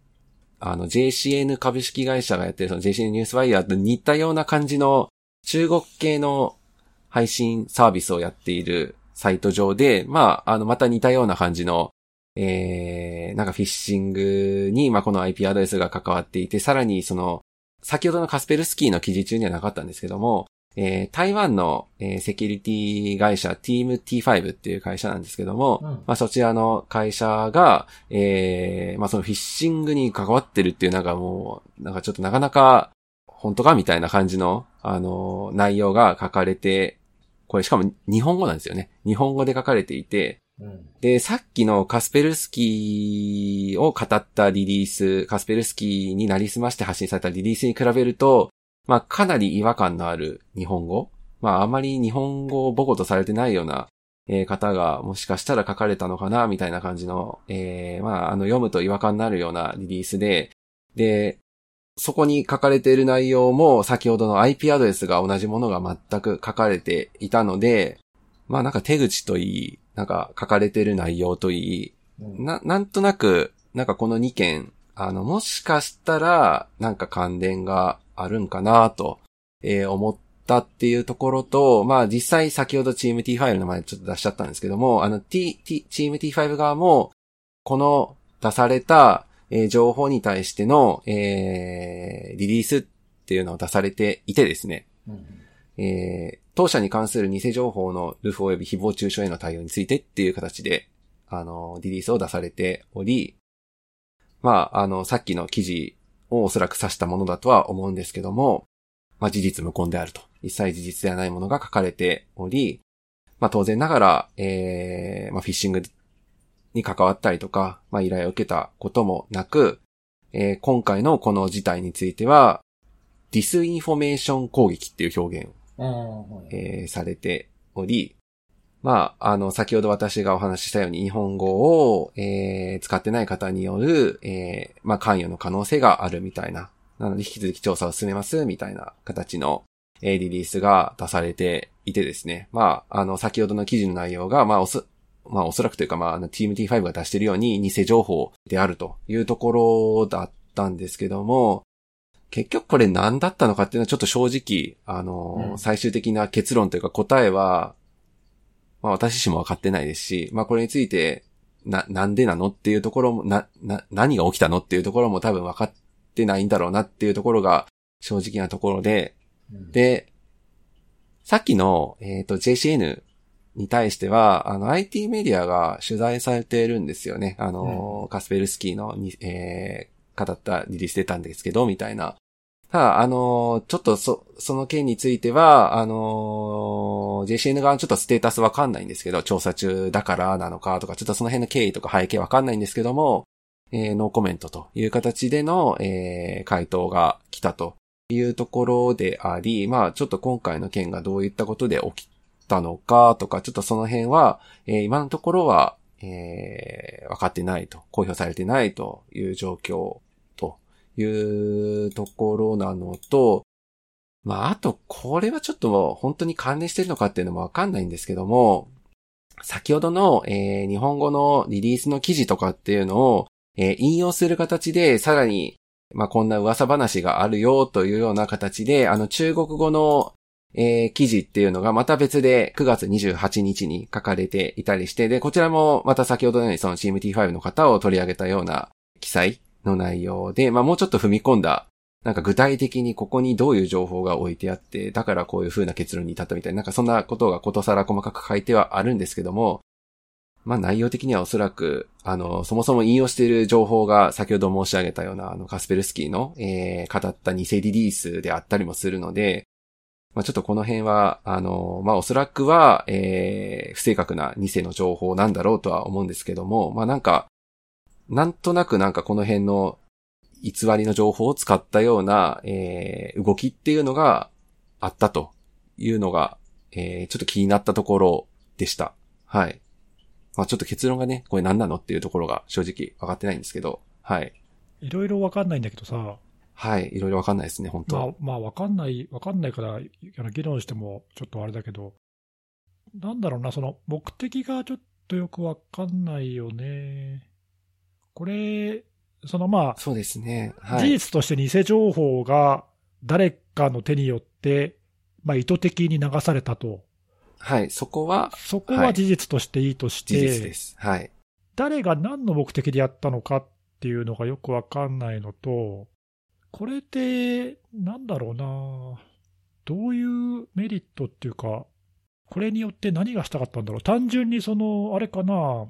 あの JCN 株式会社がやってるその JCN ニュースワイヤーと似たような感じの中国系の配信サービスをやっているサイト上で、まあ、あの、また似たような感じの、えー、なんかフィッシングに、まあ、この IP アドレスが関わっていて、さらにその、先ほどのカスペルスキーの記事中にはなかったんですけども、えー、台湾の、えー、セキュリティ会社 Team T5 っていう会社なんですけども、うん、まあそちらの会社が、えー、まあそのフィッシングに関わってるっていうなんかもう、なんかちょっとなかなか本当かみたいな感じの、あの、内容が書かれて、これしかも日本語なんですよね。日本語で書かれていて、うん、で、さっきのカスペルスキーを語ったリリース、カスペルスキーになりすまして発信されたリリースに比べると、まあ、かなり違和感のある日本語。まあ、あまり日本語を母語とされてないような、えー、方がもしかしたら書かれたのかな、みたいな感じの、えー、まあ、あの、読むと違和感になるようなリリースで、で、そこに書かれている内容も先ほどの IP アドレスが同じものが全く書かれていたので、まあなんか手口といい、なんか書かれている内容といい、な、なんとなく、なんかこの2件、あの、もしかしたら、なんか関連があるんかなと、えー、思ったっていうところと、まあ実際先ほどチーム T ファイルの前ちょっと出しちゃったんですけども、あの T、T、チーム T5 側も、この出された、えー、情報に対しての、えー、リリースっていうのを出されていてですね、うん、えー、当社に関する偽情報のルフ及び誹謗中傷への対応についてっていう形で、あの、リリースを出されており、まあ、あの、さっきの記事をおそらく指したものだとは思うんですけども、まあ事実無根であると。一切事実ではないものが書かれており、まあ当然ながら、えー、まあフィッシングに関わったりとか、まあ依頼を受けたこともなく、えー、今回のこの事態については、ディスインフォメーション攻撃っていう表現を、えー、されており、まあ、あの、先ほど私がお話ししたように日本語を、えー、使ってない方による、えー、まあ、関与の可能性があるみたいな。なので、引き続き調査を進めます、みたいな形の、えー、リリースが出されていてですね。まあ、あの、先ほどの記事の内容が、まあ、おそ、まあ、おそらくというか、まあ、あの、TMT5 が出しているように偽情報であるというところだったんですけども、結局これ何だったのかっていうのはちょっと正直、あの、うん、最終的な結論というか答えは、まあ私自身も分かってないですし、まあこれについて、な、なんでなのっていうところも、な、な、何が起きたのっていうところも多分分かってないんだろうなっていうところが正直なところで、うん、で、さっきの、えっ、ー、と、JCN に対しては、あの、IT メディアが取材されているんですよね。あの、うん、カスペルスキーのに、えー、語ったリリース出たんですけど、みたいな。ただ、あの、ちょっとそ、その件については、あの、JCN 側のちょっとステータスわかんないんですけど、調査中だからなのかとか、ちょっとその辺の経緯とか背景わかんないんですけども、えー、ノーコメントという形での、えー、回答が来たというところであり、まあ、ちょっと今回の件がどういったことで起きたのかとか、ちょっとその辺は、えー、今のところは、えー、分かってないと、公表されてないという状況いうところなのと、まあ、あと、これはちょっと本当に関連してるのかっていうのもわかんないんですけども、先ほどの、えー、日本語のリリースの記事とかっていうのを、えー、引用する形で、さらに、まあ、こんな噂話があるよというような形で、あの、中国語の、えー、記事っていうのがまた別で9月28日に書かれていたりして、で、こちらもまた先ほどのようにその CMT5 の方を取り上げたような記載の内容で、まあもうちょっと踏み込んだ、なんか具体的にここにどういう情報が置いてあって、だからこういう風な結論に至ったみたいな、なんかそんなことがことさら細かく書いてはあるんですけども、まあ内容的にはおそらく、あの、そもそも引用している情報が先ほど申し上げたような、あの、カスペルスキーの、えー、語った偽リリースであったりもするので、まあちょっとこの辺は、あの、まあおそらくは、えー、不正確な偽の情報なんだろうとは思うんですけども、まあなんか、なんとなくなんかこの辺の偽りの情報を使ったような、えー、動きっていうのがあったというのが、えー、ちょっと気になったところでした。はい。まあちょっと結論がね、これ何なのっていうところが正直分かってないんですけど、はい。いろいろ分かんないんだけどさ。はい。いろいろ分かんないですね、本当まあ、まあ分かんない、分かんないから、あの議論してもちょっとあれだけど、なんだろうな、その目的がちょっとよく分かんないよね。これ、そのまあ、そうですね。はい、事実として偽情報が誰かの手によって、まあ意図的に流されたと。はい、そこは。そこは事実としていいとして、はい、事実です。はい。誰が何の目的でやったのかっていうのがよくわかんないのと、これって、なんだろうなどういうメリットっていうか、これによって何がしたかったんだろう単純にその、あれかな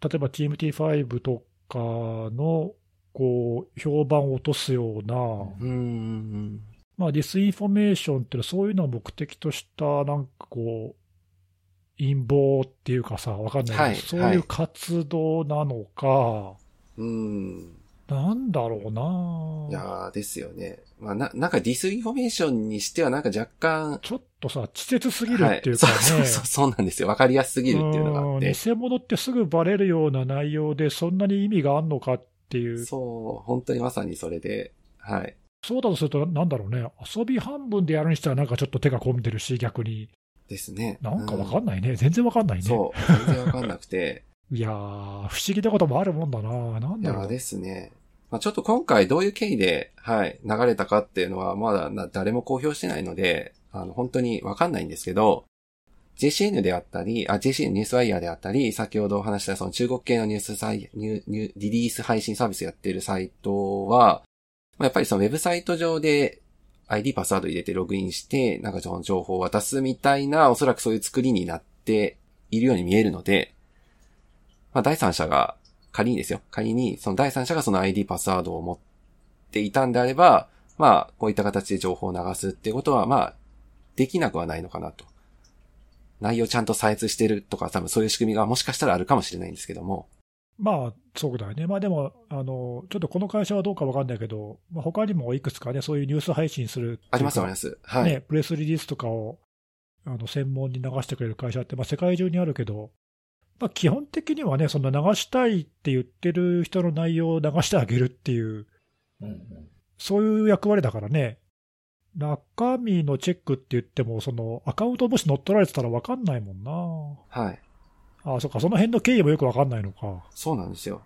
例えば TMT5 とかの、こう、評判を落とすような、うんまあ、ディスインフォメーションっていうのはそういうのを目的とした、なんかこう、陰謀っていうかさ、わかんないけど、はい、そういう活動なのか、うん。なんだろうないやですよね。まあ、な、なんかディスインフォメーションにしてはなんか若干。ちょっとさ、稚拙すぎるっていうかね。はい、そうそうそうなんですよ。わかりやすすぎるっていうのがあって。偽物ってすぐバレるような内容でそんなに意味があんのかっていう。そう、本当にまさにそれで、はい。そうだとすると、なんだろうね。遊び半分でやるにしてはなんかちょっと手が込んでるし、逆に。ですね。なんかわかんないね、うん。全然わかんないね。そう、全然わかんなくて。いやー、不思議なこともあるもんだななんだろう。いやですね。まあ、ちょっと今回どういう経緯で、はい、流れたかっていうのはまだ誰も公表してないので、あの、本当にわかんないんですけど、JCN であったり、あ、JCN ニュースワイヤーであったり、先ほどお話したその中国系のニュースサイ、ニュニュリリース配信サービスやってるサイトは、まあ、やっぱりそのウェブサイト上で ID パスワード入れてログインして、なんかその情報を渡すみたいな、おそらくそういう作りになっているように見えるので、まあ、第三者が仮にですよ。仮に、その第三者がその ID パスワードを持っていたんであれば、まあ、こういった形で情報を流すっていうことは、まあ、できなくはないのかなと。内容ちゃんと採掘してるとか、多分そういう仕組みがもしかしたらあるかもしれないんですけども。まあ、そうだよね。まあでも、あの、ちょっとこの会社はどうかわかんないけど、まあ、他にもいくつかね、そういうニュース配信する。あります、あります。はい。ね、プレスリリースとかをあの専門に流してくれる会社って、まあ、世界中にあるけど、まあ、基本的にはね、その流したいって言ってる人の内容を流してあげるっていう、うんうんそういう役割だからね、中身のチェックって言っても、そのアカウントもし乗っ取られてたら分かんないもんな。はい。ああ、そっか、その辺の経緯もよく分かんないのか。そうなんですよ。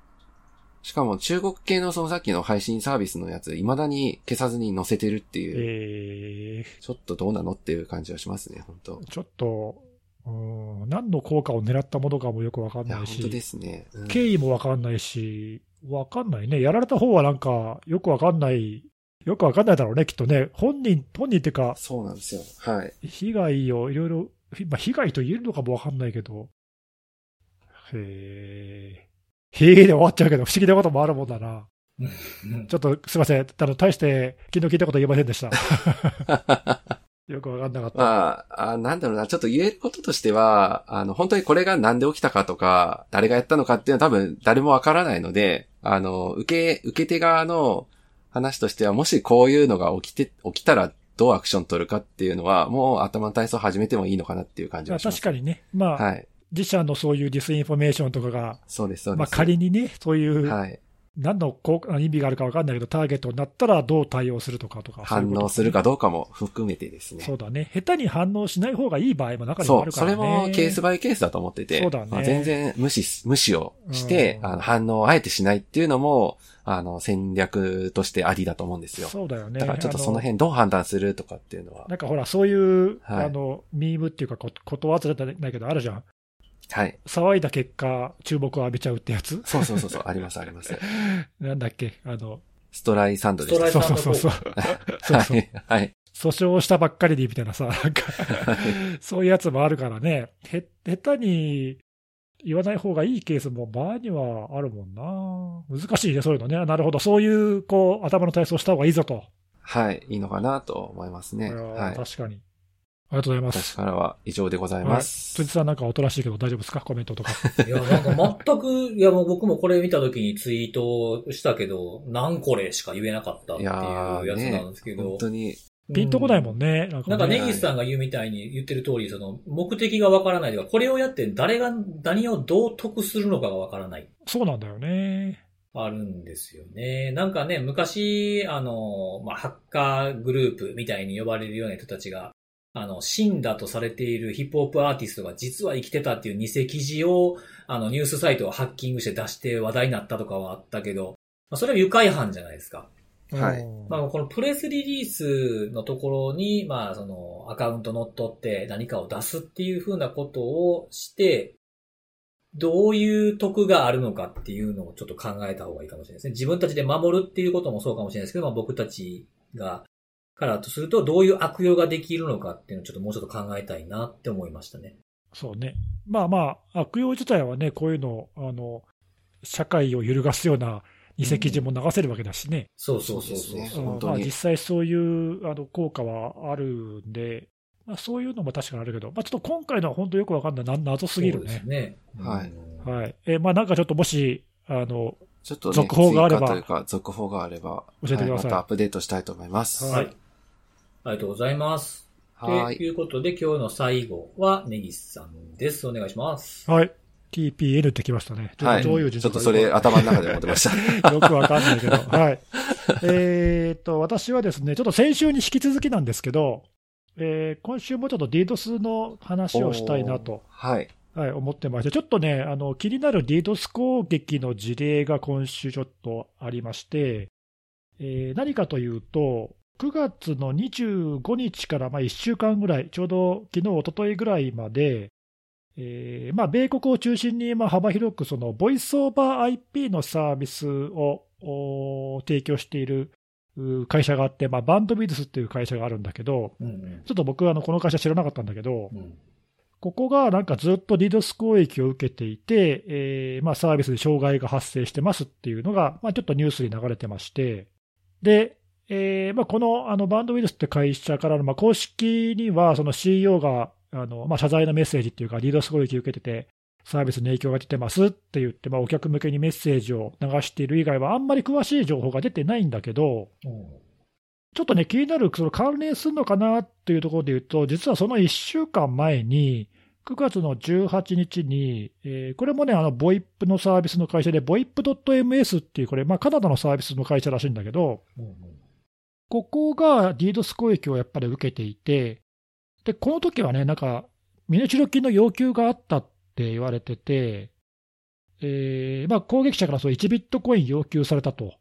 しかも中国系のそのさっきの配信サービスのやつ、未だに消さずに載せてるっていう、えちょっとどうなのっていう感じはしますね、本当ー、ちょっと、うーん、何の効果を狙ったものかもよく分かんないし、すね。うん経緯も分かんないし、分かんないね。やられた方はなんか、よく分かんない、よく分かんないだろうね、きっとね。本人、本人っていうか、そうなんですよ。はい。被害をいろいろ、ひまあ、被害と言えるのかもわかんないけど、へえ、へえで終わっちゃうけど、不思議なこともあるもんだな。うんちょっとすいません、あの大して昨日聞いたこと言えませんでした。よくわかんなかった。まあ、あなんだろうな、ちょっと言えることとしては、あの、本当にこれがなんで起きたかとか、誰がやったのかっていうのは多分誰もわからないので、あの、受け、受け手側の話としては、もしこういうのが起きて、起きたらどうアクション取るかっていうのは、もう頭の体操始めてもいいのかなっていう感じまあがします。確かにね、まあ、はい。自社のそういう disinformation とかが、そうです、そうです。まあ、仮にね、そういう、はい。何の効果意味があるかわかんないけど、ターゲットになったらどう対応するとかとか、反応するかどうかも含めてですね。そうだね、下手に反応しない方がいい場合も中にもあそう、るからね。それもケースバイケースだと思ってて、そうだねまあ全然無視す、無視をして、うんあの反応をあえてしないっていうのも、あの、戦略としてありだと思うんですよ。そうだよね。だからちょっとその辺どう判断するとかっていうのは。なんかほら、そういう、はいあの、ミームっていうかこ、ことわざじゃないけど、あるじゃん。はい。騒いだ結果、注目を浴びちゃうってやつ？そうそうそうそう、ありますあります。なんだっけ、あの、ストライサンドでした。そうそうそうそう。そうそうはい。はい。訴訟したばっかりにみたいなさ、なんか、そういうやつもあるからね、へ、下手に言わない方がいいケースも場合にはあるもんな。難しいね、そういうのね。なるほど。そういう、こう、頭の体操した方がいいぞと。はい。いいのかなと思いますね。はい。確かに。ありがとうございます。私からは以上でございます。辻さんなんかおとなしいけど大丈夫ですか？コメントとか。いや、なんか全く、いやもう僕もこれ見た時にツイートしたけど、なんこれしか言えなかったっていういやつなんですけど。本当に、ピンとこないもんね。なんかなんかねネギスさんが言うみたいに言ってる通り、その目的がわからないとか、これをやって誰が何をどう得するのかがわからない。そうなんだよね。あるんですよね。なんかね、昔、あの、まあ、ハッカーグループみたいに呼ばれるような人たちが、あの、死んだとされているヒップホップアーティストが実は生きてたっていう偽記事を、あの、ニュースサイトをハッキングして出して話題になったとかはあったけど、まあ、それは愉快犯じゃないですか。はいうんまあ、このプレスリリースのところに、まあ、その、アカウント乗っ取って何かを出すっていうふうなことをして、どういう得があるのかっていうのをちょっと考えた方がいいかもしれないですね。自分たちで守るっていうこともそうかもしれないですけど、まあ、僕たちが、からとすると、どういう悪用ができるのかっていうのをちょっともうちょっと考えたいなって思いましたね。そうね。まあまあ、悪用自体はね、こういうの、あの、社会を揺るがすような偽記事も流せるわけだしね。そうそうそうそうそうまあ実際そういうあの効果はあるんで、まあ、そういうのも確かにあるけど、まあ、ちょっと今回のは本当よくわかんない、な謎すぎるそうですね。ね。はいうんはい。えーまあなんかちょっともし、あの、ちょっとね、続報があればというか、続報があれば、教えてくださいはまたアップデートしたいと思います。ははいい。ありがとうございます。はい。ということで、今日の最後は、ネギスさんです。お願いします。はい。TPN ってきましたね。ちょっはい。とどういうちょっとそれ頭の中で思ってました。よくわかんないけど。はい。えーっと、私はですね、ちょっと先週に引き続きなんですけど、えー今週もちょっと DDoS の話をしたいなと、はい。はい、思ってまして、ちょっとね、あの、気になる DDoS 攻撃の事例が今週ちょっとありまして、えー何かというと、9月の25日からまあ1週間ぐらい、ちょうど昨日、一昨日ぐらいまで、えーまあ、米国を中心にまあ幅広くそのボイスオーバー IP のサービスをお提供しているう会社があって、まあ、バンドビズスっていう会社があるんだけど、うん。うんちょっと僕はあのこの会社知らなかったんだけど、うん。ここがなんかずっと DDoS 攻撃を受けていて、えーまあ、サービスで障害が発生してますっていうのが、まあ、ちょっとニュースに流れてまして、で、えーまあ、このあのバンドウイルスって会社からの、まあ、公式には、その CEO があの、まあ、謝罪のメッセージっていうか、DDoS 攻撃を受けてて、サービスに影響が出てますって言って、まあ、お客向けにメッセージを流している以外は、あんまり詳しい情報が出てないんだけど、ちょっとね、気になる、その関連するのかなっていうところで言うと、実はその1週間前に、9月の18日に、えー、これもね、あの、ボイップのサービスの会社で、ボイップ .ms っていう、これ、まあ、カナダのサービスの会社らしいんだけど、うん、ここが DDoS 攻撃をやっぱり受けていて、で、この時はね、なんか、身代金の要求があったって言われてて、えー、まあ、攻撃者からそう1ビットコイン要求されたと。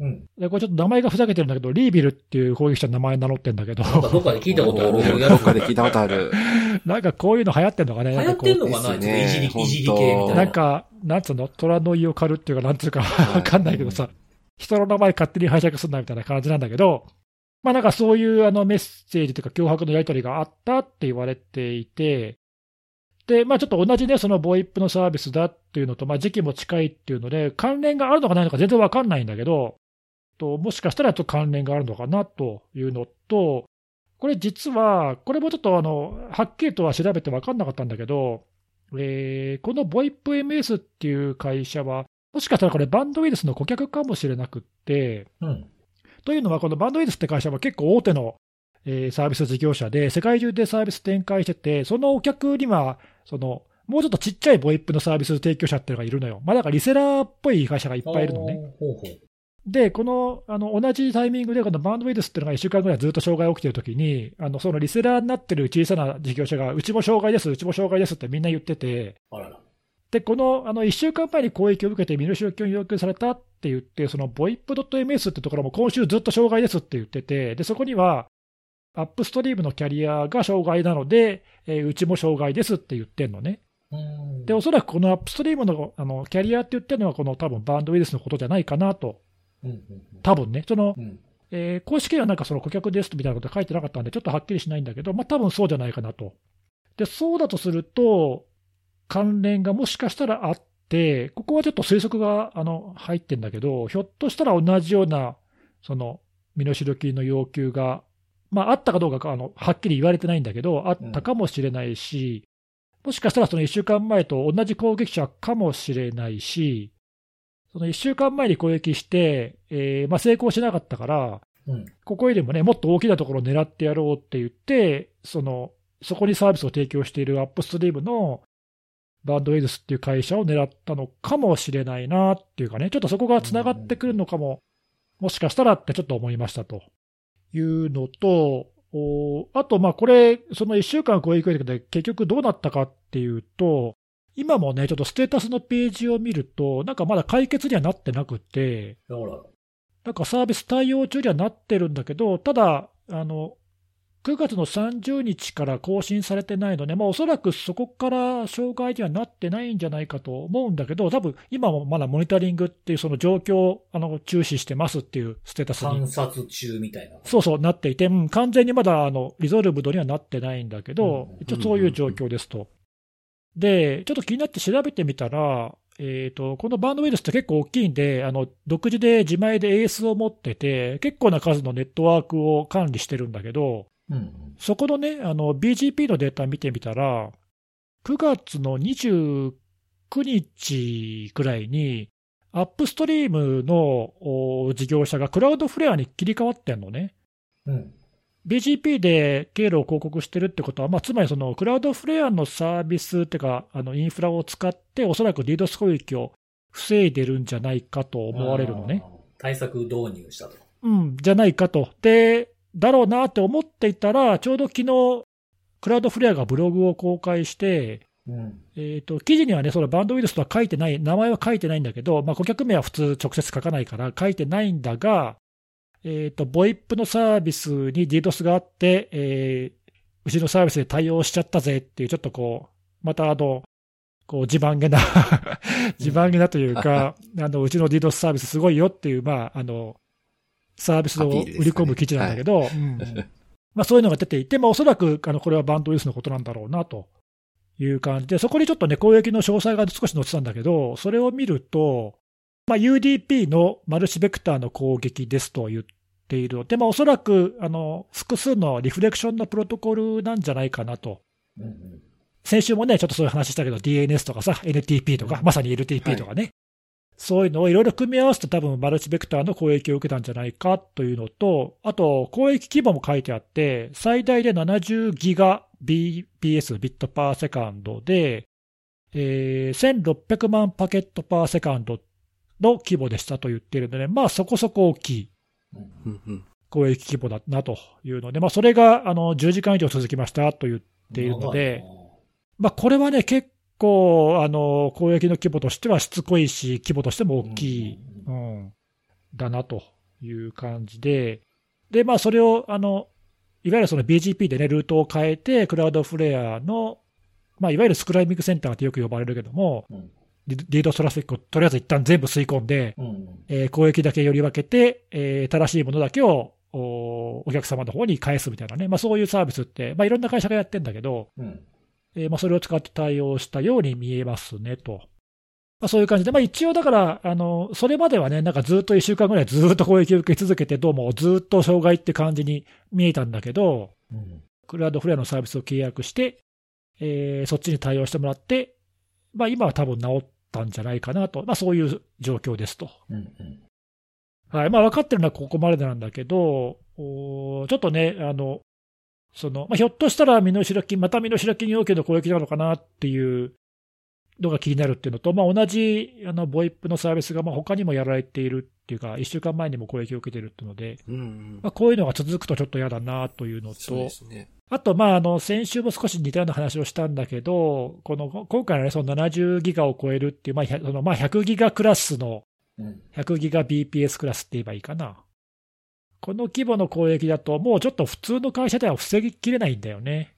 うん、でこれちょっと名前がふざけてるんだけど、リービルっていう攻撃者の名前名乗ってんだけど。どっかで聞いたことある。どっかで聞いたことある。なんかこういうの流行ってんのかね。流行ってんのかな、ね、いじり、いじり系みたいな。なんか、なんつうの、虎の胃を狩るっていうか、なんつうかわかんないけどさ、人の名前勝手に拝借すんなみたいな感じなんだけど、まあなんかそういうあのメッセージというか脅迫のやり取りがあったって言われていて、で、まあちょっと同じね、そのボイップのサービスだっていうのと、まあ時期も近いっていうので、関連があるのかないのか全然わかんないんだけど、ともしかしたらちょっと関連があるのかなというのと、これ実は、これもちょっとあのはっきりとは調べて分かんなかったんだけど、えー、この VoIPMS っていう会社は、もしかしたらこれ、バンドウイルスの顧客かもしれなくって、うん、というのは、このバンドウイルスって会社は結構大手の、えー、サービス事業者で、世界中でサービス展開してて、そのお客には、そのもうちょっとちっちゃいボイップのサービス提供者っていうのがいるのよ。まあ、だからリセラーっぽい会社がいっぱいいるのね。ほうほうで、このあの同じタイミングで、このバンドウイルスっていうのが1週間ぐらいずっと障害起きてるときに、あのそのリセラーになってる小さな事業者が、うちも障害です、うちも障害ですってみんな言ってて、で、このあの1週間前に攻撃を受けて身代金を要求されたって言って、その VoIP.ms ってところも今週ずっと障害ですって言ってて、でそこには、アップストリームのキャリアが障害なので、えー、うちも障害ですって言ってんのね。で、おそらくこのアップストリームのあのキャリアって言ってるのは、この多分バンドウイルスのことじゃないかなと。多分ね、その、えー、公式にはなんかその顧客ですみたいなこと書いてなかったんで、ちょっとはっきりしないんだけど、まあ多分そうじゃないかなと。で、そうだとすると、関連がもしかしたらあって、ここはちょっと推測があの入ってるんだけど、ひょっとしたら同じような、その、身代金の要求が、まああったかどうかあのはっきり言われてないんだけど、あったかもしれないし、もしかしたらその1週間前と同じ攻撃者かもしれないし、その1週間前に攻撃して、えー、まあ、成功しなかったから、うん、ここよりもね、もっと大きなところを狙ってやろうって言って、その、そこにサービスを提供しているアップストリームのバンドエイズスっていう会社を狙ったのかもしれないなっていうかね、ちょっとそこが繋がってくるのかも、もしかしたらってちょっと思いましたと。いうのと、あと、まあこれ、その1週間攻撃を受けて結局どうなったかっていうと、今もね、ちょっとステータスのページを見ると、なんかまだ解決にはなってなくて、なんかサービス対応中にはなってるんだけど、ただ、あの、9月の30日から更新されてないので、まあ、おそらくそこから障害にはなってないんじゃないかと思うんだけど、多分今もまだモニタリングっていうその状況をあの注視してますっていうステータスに。観察中みたいな。そうそう、なっていて、うん、完全にまだあのリゾルブドにはなってないんだけど、うん、一応そういう状況ですと。で、ちょっと気になって調べてみたら、えーと、このバンドウイルスって結構大きいんで、あの独自で自前で AS を持ってて、結構な数のネットワークを管理してるんだけど、うん、そこのね、あの BGP のデータ見てみたら、9月の29日くらいに、アップストリームの事業者がクラウドフレアに切り替わってんのね。うん BGP で経路を広告してるってことは、まあ、つまりそのクラウドフレアのサービスっていうか、あのインフラを使って、おそらく DDoS 攻撃を防いでるんじゃないかと思われるのね。対策導入したと。うん、じゃないかと。で、だろうなって思っていたら、ちょうど昨日、クラウドフレアがブログを公開して、うん、えっ、と、記事にはね、そのバンドウイルスとは書いてない、名前は書いてないんだけど、まあ、顧客名は普通直接書かないから書いてないんだが、えっ、ー、と、ボイップのサービスに DDoS があって、えー、うちのサービスで対応しちゃったぜっていう、ちょっとこう、またあの、こう自慢げな 自慢げなというか、あの、うちの DDoS サービスすごいよっていう、まあ、あの、サービスを売り込む記事なんだけど、まあそういうのが出ていて、まあおそらく、あの、これはバンドウイルスのことなんだろうなという感じで、そこにちょっとね、攻撃の詳細が少し載ってたんだけど、それを見ると、まあ、UDP のマルチベクターの攻撃ですと言っているので、まあ、おそらくあの複数のリフレクションのプロトコルなんじゃないかなと。うんうん、先週もね、ちょっとそういう話したけど、DNS とかさ、NTP とか、まさに LTP とかね、はい、そういうのをいろいろ組み合わせて、多分マルチベクターの攻撃を受けたんじゃないかというのと、あと、攻撃規模も書いてあって、最大で70ギガ BPS、 bit per second で、えー1600万パケットパーセカンドの規模でしたと言っているので、まあそこそこ大きい。攻撃規模だなというので、まあそれがあの10時間以上続きましたと言っているので、まあこれはね、結構あの攻撃の規模としてはしつこいし、規模としても大きい、ううん、だなという感じで、で、まあそれをあの、いわゆるその BGP でね、ルートを変えて、クラウドフレアの、まあいわゆるスクライミングセンターってよく呼ばれるけども、うん。リリードトラフィックをとりあえず一旦全部吸い込んで、うんうん。えー攻撃だけより分けて、えー正しいものだけをおお客様の方に返すみたいなね、まあ、そういうサービスって、まあ、いろんな会社がやってるんだけど、うんえーまあ、それを使って対応したように見えますねと。まあ、そういう感じで、まあ、一応だから、あのそれまではね、なんかずっと1週間ぐらいずっと攻撃を受け続けて、どうもずっと障害って感じに見えたんだけど、うんクラウドフレアのサービスを契約して、えーそっちに対応してもらって、まあ、今は多分治ったんじゃないかなと、まあ、そういう状況ですと。うんうんはいまあ、分かってるのはここまでなんだけど、おちょっとね、あのそのまあ、ひょっとしたら身代金、また身代金要求の攻撃なのかなっていうのが気になるっていうのと、まあ、同じあのボイップのサービスがまあ他にもやられているっていうか、1週間前にも攻撃を受けているっていうので、うんうんまあ、こういうのが続くとちょっと嫌だなというのと、ね。あと、まあ、あの先週も少し似たような話をしたんだけど、この今回の,、ね、その70ギガを超えるっていう、まあ、100そのまあ100ギガクラスのうん100ギガ BPS クラスって言えばいいかな。この規模の攻撃だと、もうちょっと普通の会社では防ぎきれないんだよね。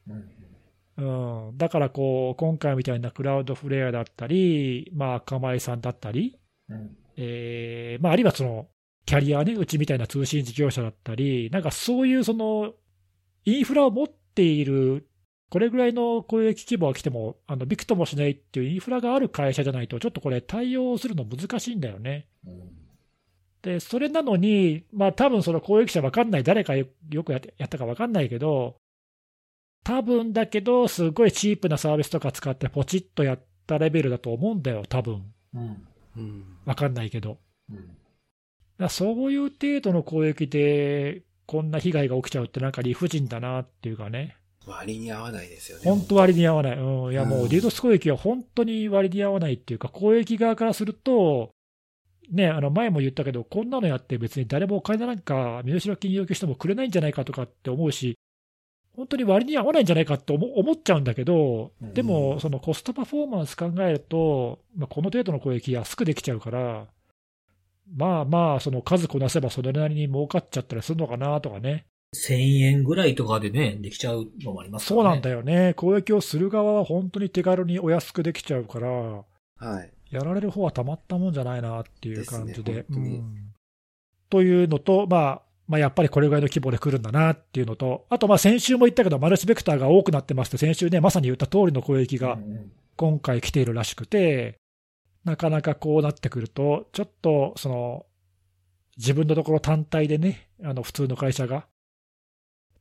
うんうん、だからこう、今回みたいなクラウドフレアだったり、まあ、釜井さんだったり、うんえーまあ、あるいはそのキャリアね、うちみたいな通信事業者だったり、なんかそういうそのインフラを持っている、これぐらいの攻撃規模が来ても、あのびくともしないっていうインフラがある会社じゃないと、ちょっとこれ、対応するの難しいんだよね。うんで、それなのに、まあ多分その攻撃者分かんない、誰かよよくやってやったか分かんないけど、多分だけど、すごいチープなサービスとか使ってポチッとやったレベルだと思うんだよ、多分。うん。うん。分かんないけど。うん。だそういう程度の攻撃で、こんな被害が起きちゃうって、なんか理不尽だなっていうかね、割に合わないですよね。本当割に合わない、うん、いやもううんリードス攻撃は本当に割に合わないっていうか、攻撃側からすると、ね、あの前も言ったけど、こんなのやって別に誰もお金なんか身代金要求してもくれないんじゃないかとかって思うし、本当に割に合わないんじゃないかって思思っちゃうんだけど、うんでも、そのコストパフォーマンス考えると、まあ、この程度の攻撃安くできちゃうから、まあまあ、その数こなせばそれなりに儲かっちゃったりするのかなとかね。1000円ぐらいとかでね、できちゃうのもありますね。そうなんだよね。攻撃をする側は本当に手軽にお安くできちゃうから、はい。やられる方はたまったもんじゃないなっていう感じで。ですねうんというのと、まあ、まあ、やっぱりこれぐらいの規模で来るんだなっていうのと、あとまあ先週も言ったけど、マルチベクターが多くなってますって、先週ね、まさに言った通りの攻撃が今回来ているらしくて、なかなかこうなってくると、ちょっとその自分のところ単体でね、あの普通の会社が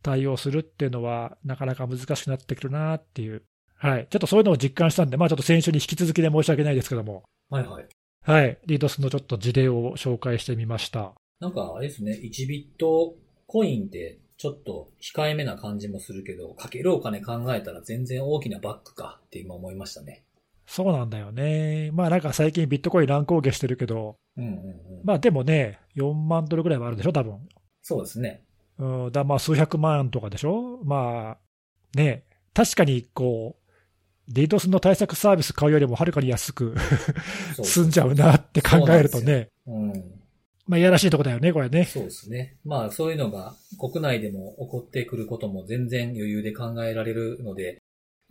対応するっていうのは、なかなか難しくなってくるなっていう、はい、ちょっとそういうのを実感したんで、まあ、ちょっと先週に引き続きで申し訳ないですけども、はいはい。はい、リードスのちょっと事例を紹介してみました。なんかあれですね、1ビットコインってちょっと控えめな感じもするけど、かけるお金考えたら全然大きなバックかって今思いましたね。そうなんだよね。まあなんか最近ビットコイン乱高下してるけど、うんうんうん。まあでもね、4万ドルぐらいはあるでしょ、多分。そうですね。うん、だまあ数百万とかでしょ、まあね、確かにこう、DDoS の対策サービス買うよりもはるかに安く済んじゃうなって考えるとね、うん。まあいやらしいとこだよね、これね。そうですね。まあそういうのが国内でも起こってくることも全然余裕で考えられるので、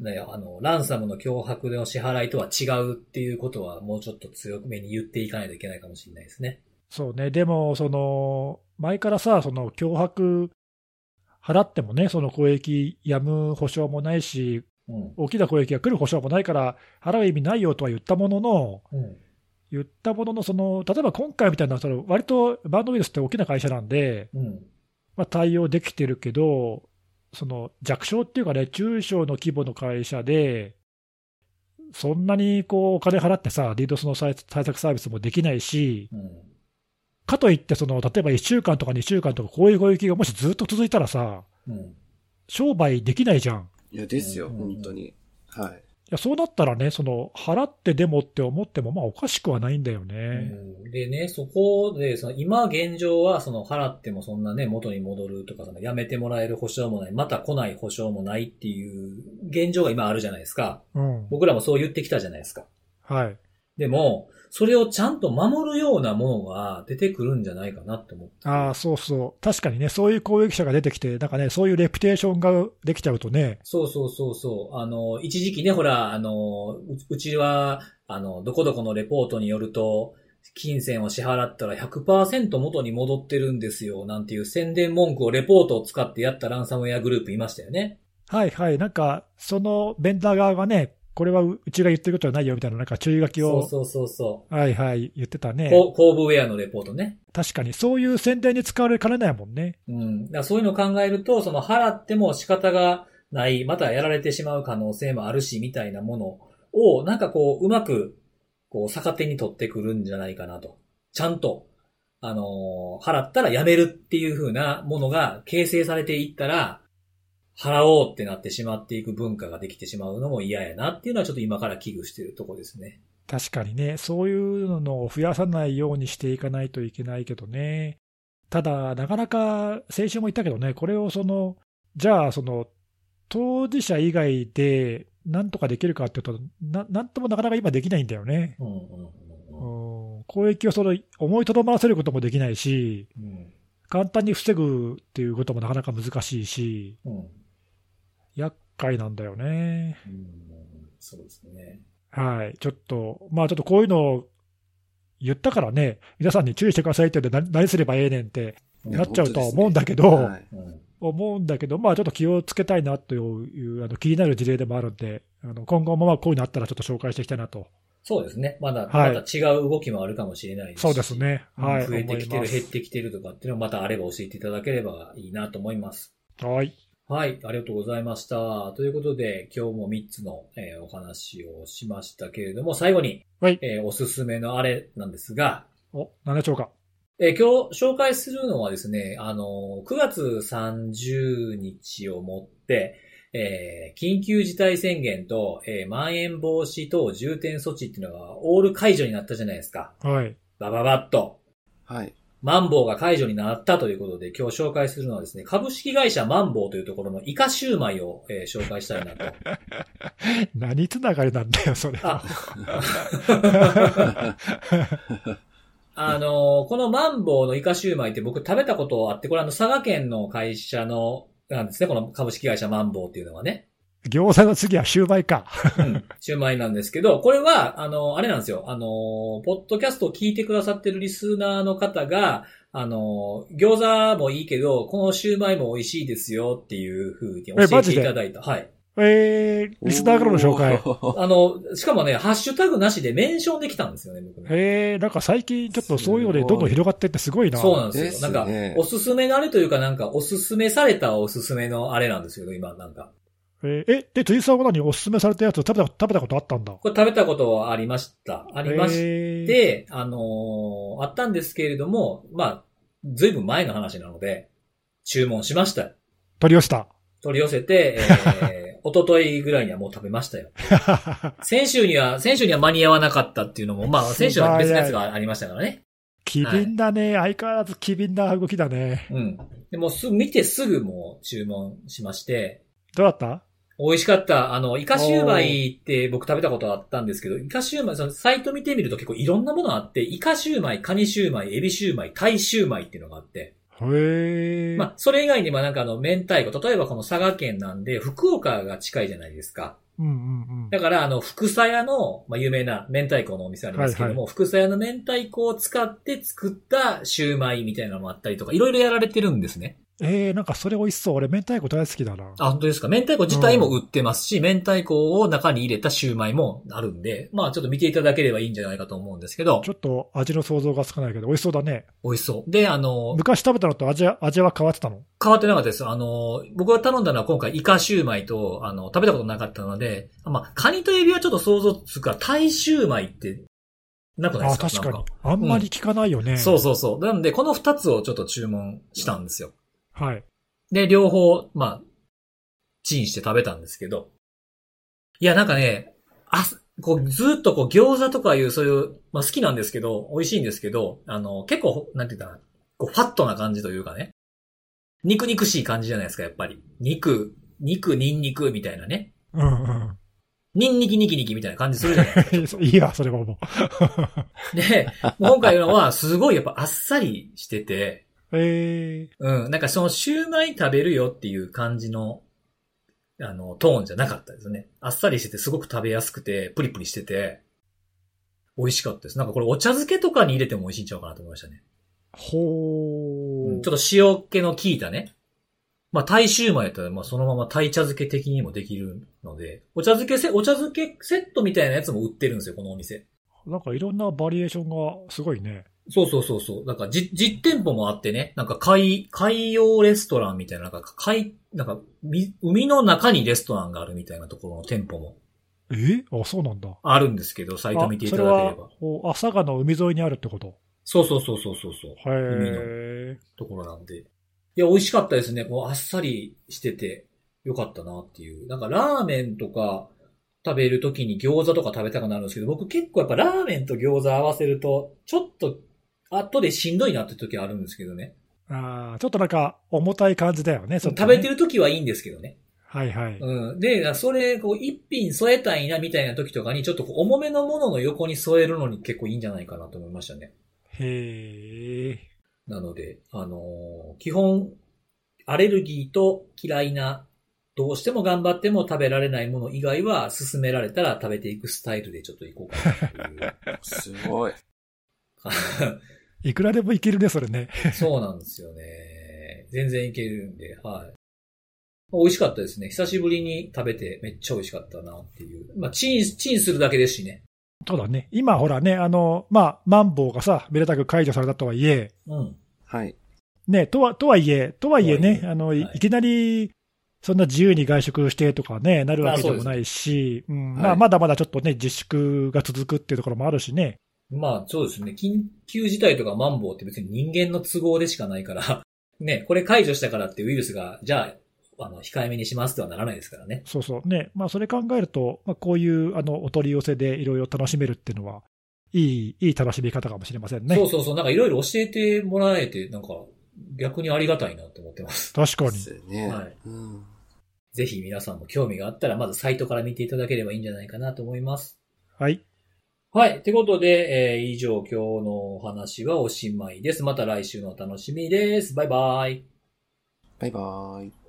ね、あの、ランサムの脅迫の支払いとは違うっていうことはもうちょっと強めに言っていかないといけないかもしれないですね。そうね、でも、その前からさ、その脅迫払ってもね、その攻撃やむ保証もないし、うん。大きな攻撃が来る保証もないから、払う意味ないよとは言ったものの、うん。言ったものの、その例えば今回みたいな、その割とバンドウイルスって大きな会社なんで、うん。まあ、対応できてるけど、その弱小っていうかね、中小の規模の会社で、そんなにこうお金払ってさ、DDoS の対策サービスもできないし、うん。かといってその、例えば1週間とか2週間とか、こういう攻撃がもしずっと続いたらさ、うん。商売できないじゃん。いや、ですよ、うん本当に。はい。いやそうなったらね、その払ってでもって思っても、まあおかしくはないんだようね。んでね、そこで、その今現状は、その払ってもそんなね、元に戻るとか、そのやめてもらえる保証もない、また来ない保証もないっていう現状が今あるじゃないですか。うん。僕らもそう言ってきたじゃないですか。はい。でも、それをちゃんと守るようなものが出てくるんじゃないかなって思って。ああ、そうそう。確かにね、そういう攻撃者が出てきて、なんかね、そういうレピュテーションができちゃうとね、そうそうそうそう。あの、一時期ね、ほら、あの、ううちは、あの、どこどこのレポートによると、金銭を支払ったら100%元に戻ってるんですよ、なんていう宣伝文句をレポートを使ってやったランサムウェアグループいましたよね。はいはい、なんか、そのベンダー側がね、これはううちが言ってることはないよみたいな、なんか注意書きを、そうそうそうそはいはい、言ってたう。ね。ココーブウェアのレポートね。確かに、そういう宣伝に使われかねないもんね。うん。だそういうのを考えると、その払っても仕方がない、またやられてしまう可能性もあるし、みたいなものを、なんかこう、うまく、こう、逆手に取ってくるんじゃないかなと。ちゃんと、あのー払ったらやめるっていう風なものが形成されていったら、払おうってなってしまっていく文化ができてしまうのも嫌やなっていうのはちょっと今から危惧してるとこですね。確かにね、そういうのを増やさないようにしていかないといけないけどね。ただ、なかなか、先週も言ったけどね、これをその、じゃあ、その、当事者以外でなんとかできるかっていうと、ななんともなかなか今できないんだよね。うんうんうん、攻撃をその思いとどまらせることもできないし、うんうん。簡単に防ぐっていうこともなかなか難しいし、うん。うん厄介なんだよね。うんそうですね。はい。ちょっと、まあちょっとこういうのを言ったからね、皆さんに注意してくださいって言って何何すればええねんってなっちゃうとは思うんだけど、はい。うん思うんだけど、まあちょっと気をつけたいなというあの気になる事例でもあるんで、あの今後もまあこういうのあったらちょっと紹介していきたいなと。そうですね。まだ、はいまた違う動きもあるかもしれないですしそうですね。はい。増えてきてる、減ってきてるとかっていうのもまたあれば教えていただければいいなと思います。ますはい。はい、ありがとうございました。ということで、今日も3つの、えーお話をしましたけれども、最後に、はい。えーおすすめのあれなんですが、お、何でしょうか？えー今日紹介するのはですね、あのー、9月30日をもって、えー緊急事態宣言と、えーまん延防止等重点措置っていうのがオール解除になったじゃないですか。はい。バババッと。はい。マンボウが解除になったということで、今日紹介するのはですね、株式会社マンボウというところのイカシューマイを、えー紹介したいなと。何つながりなんだよ、それは。あ のーこのマンボウのイカシューマイって僕食べたことあって、これあの佐賀県の会社の、なんですね、この株式会社マンボウっていうのはね。餃子の次はシューマイか。うん。シューマイなんですけど、これは、あの、あれなんですよ。あの、ポッドキャストを聞いてくださってるリスナーの方が、あの、餃子もいいけど、このシューマイも美味しいですよっていう風に教えていただいた。はい。えー、リスナーからの紹介。あの、しかもね、ハッシュタグなしでメンションできたんですよね、僕ね。えー、なんか最近ちょっとそういうのでどんどん広がってってすごいな。そうなんですよ。ですなんかね、おすすめのあれというか、なんか、おすすめされたおすすめのあれなんですよ、今、なんか。えーえ、で、辻さんは何？おすすめされたやつ食べた、食べたことあったんだ。これ食べたことはありました。ありましえーて、あのーあったんですけれども、まあ、ずいぶん前の話なので、注文しました。取り寄せた。取り寄せて、えー、一昨日ぐらいにはもう食べましたよ。先週には、先週には間に合わなかったっていうのも、まあ、先週は別のやつがありましたからね。機敏だね。相変わらず機敏な動きだね。うん。でもす、見てすぐもう注文しまして、どうだった？美味しかった。あの、イカシューマイって僕食べたことあったんですけど、イカシューマイ、そのサイト見てみると結構いろんなものあって、イカシューマイ、カニシューマイ、エビシューマイ、タイシューマイっていうのがあって、へえ。まあ、それ以外にもなんかあの、明太子、例えばこの佐賀県なんで、福岡が近いじゃないですか。うんうんうん。だから、あの、福佐屋の、まあ、有名な明太子のお店ありますけども、福佐屋の明太子を使って作ったシューマイみたいなのもあったりとか、いろいろやられてるんですね。えー、なんかそれ美味しそう。俺、明太子大好きだな。あ、本当ですか？明太子自体も売ってますし、明太子を中に入れたシューマイもあるんで、まあちょっと見ていただければいいんじゃないかと思うんですけどち、ょっと味の想像がつかないけど、美味しそうだね。美味しそう。で、あの、昔食べたのと味は味は変わってたの？変わってなかったです。あの、僕が頼んだのは今回イカシューマイと、あの、食べたことなかったので、まあ、カニとエビはちょっと想像つくから、タイシューマイって、なくないあですか？確かに。あんまり聞かないよね。そうそうそう。なので、この二つをちょっと注文したんですよ。はい。で、両方、まあ、チンして食べたんですけど。いや、なんかね、あ、こう、ずっとこう、餃子とかいう、そういう、まあ好きなんですけど、美味しいんですけど、あの、結構、なんて言ったら、こう、ファットな感じというかね。肉肉しい感じじゃないですか、やっぱり。肉、肉、ニンニクみたいなね。うんうん。ニンニキニキニキみたいな感じするじゃないですか。いいわ、それはもう。で、今回のは、すごいやっぱあっさりしてて、えうん、なんかそのシューマイ食べるよっていう感じの、あの、トーンじゃなかったですね。あっさりしててすごく食べやすくて、プリプリしてて、美味しかったです。なんかこれお茶漬けとかに入れても美味しいんちゃうかなと思いましたね。ー、ほー。うんちょっと塩気の効いたね。まあ、タイシューマイやったら、まあ、そのままタイ茶漬け的にもできるので、お茶漬けセ、お茶漬けセットみたいなやつも売ってるんですよ、このお店。なんかいろんなバリエーションがすごいね。そうそうそうそう。なんか、じ、実店舗もあってね、なんか海、海洋レストランみたいな、なんか海、なんか、み海の中にレストランがあるみたいなところの店舗もえ？あ、そうなんだ。あるんですけど、サイト見ていただけれあそれはば。こう、朝霞の海沿いにあるってこと？そうそうそうそうそうそう。海のへところなんで。いや、美味しかったですね。こう、あっさりしてて、よかったなっていう。なんか、ラーメンとか食べるときに餃子とか食べたくなるんですけど、僕結構やっぱラーメンと餃子合わせると、ちょっと、後でしんどいなって時あるんですけどね。ーあーちょっとなんか重たい感じだよね。ちょっと食ねべてる時はいいんですけどね。はいはい。うん。で、それ、こう、一品添えたいなみたいな時とかに、ちょっとこう重めのものの横に添えるのに結構いいんじゃないかなと思いましたね。へえ。なので、あのー基本、アレルギーと嫌いな、どうしても頑張っても食べられないもの以外は、勧められたら食べていくスタイルでちょっといこうかなという。すごい。いくらでもいけるね、それね。そうなんですよね。全然いけるんで、はい。美味しかったですね。久しぶりに食べてめっちゃ美味しかったなっていう。まあ、チン、チンするだけですしね。ただね、今ほらね、あの、まあ、マンボウがさ、めでたく解除されたとはいえ、うん。はい。ね、とは、とはいえ、とはいえね、あの、はいいいきなり、そんな自由に外食してとかね、なるわけでもないし、うん、まあ、はいまだまだちょっとね、自粛が続くっていうところもあるしね。まあ、そうですね。緊急事態とかマンボウって別に人間の都合でしかないから、ね、これ解除したからってウイルスが、じゃあ、あの、控えめにしますとはならないですからね。そうそう。ね、まあ、それ考えると、まあ、こういう、あの、お取り寄せでいろいろ楽しめるっていうのは、いい、いい楽しみ方かもしれませんね。そうそうそう。なんかいろいろ教えてもらえて、なんか、逆にありがたいなと思ってます。確かに。ですね。はいうん。ぜひ皆さんも興味があったら、まずサイトから見ていただければいいんじゃないかなと思います。はい。はい。ってことで、えー以上今日のお話はおしまいです。また来週のお楽しみです。バイバイ。バイバイ。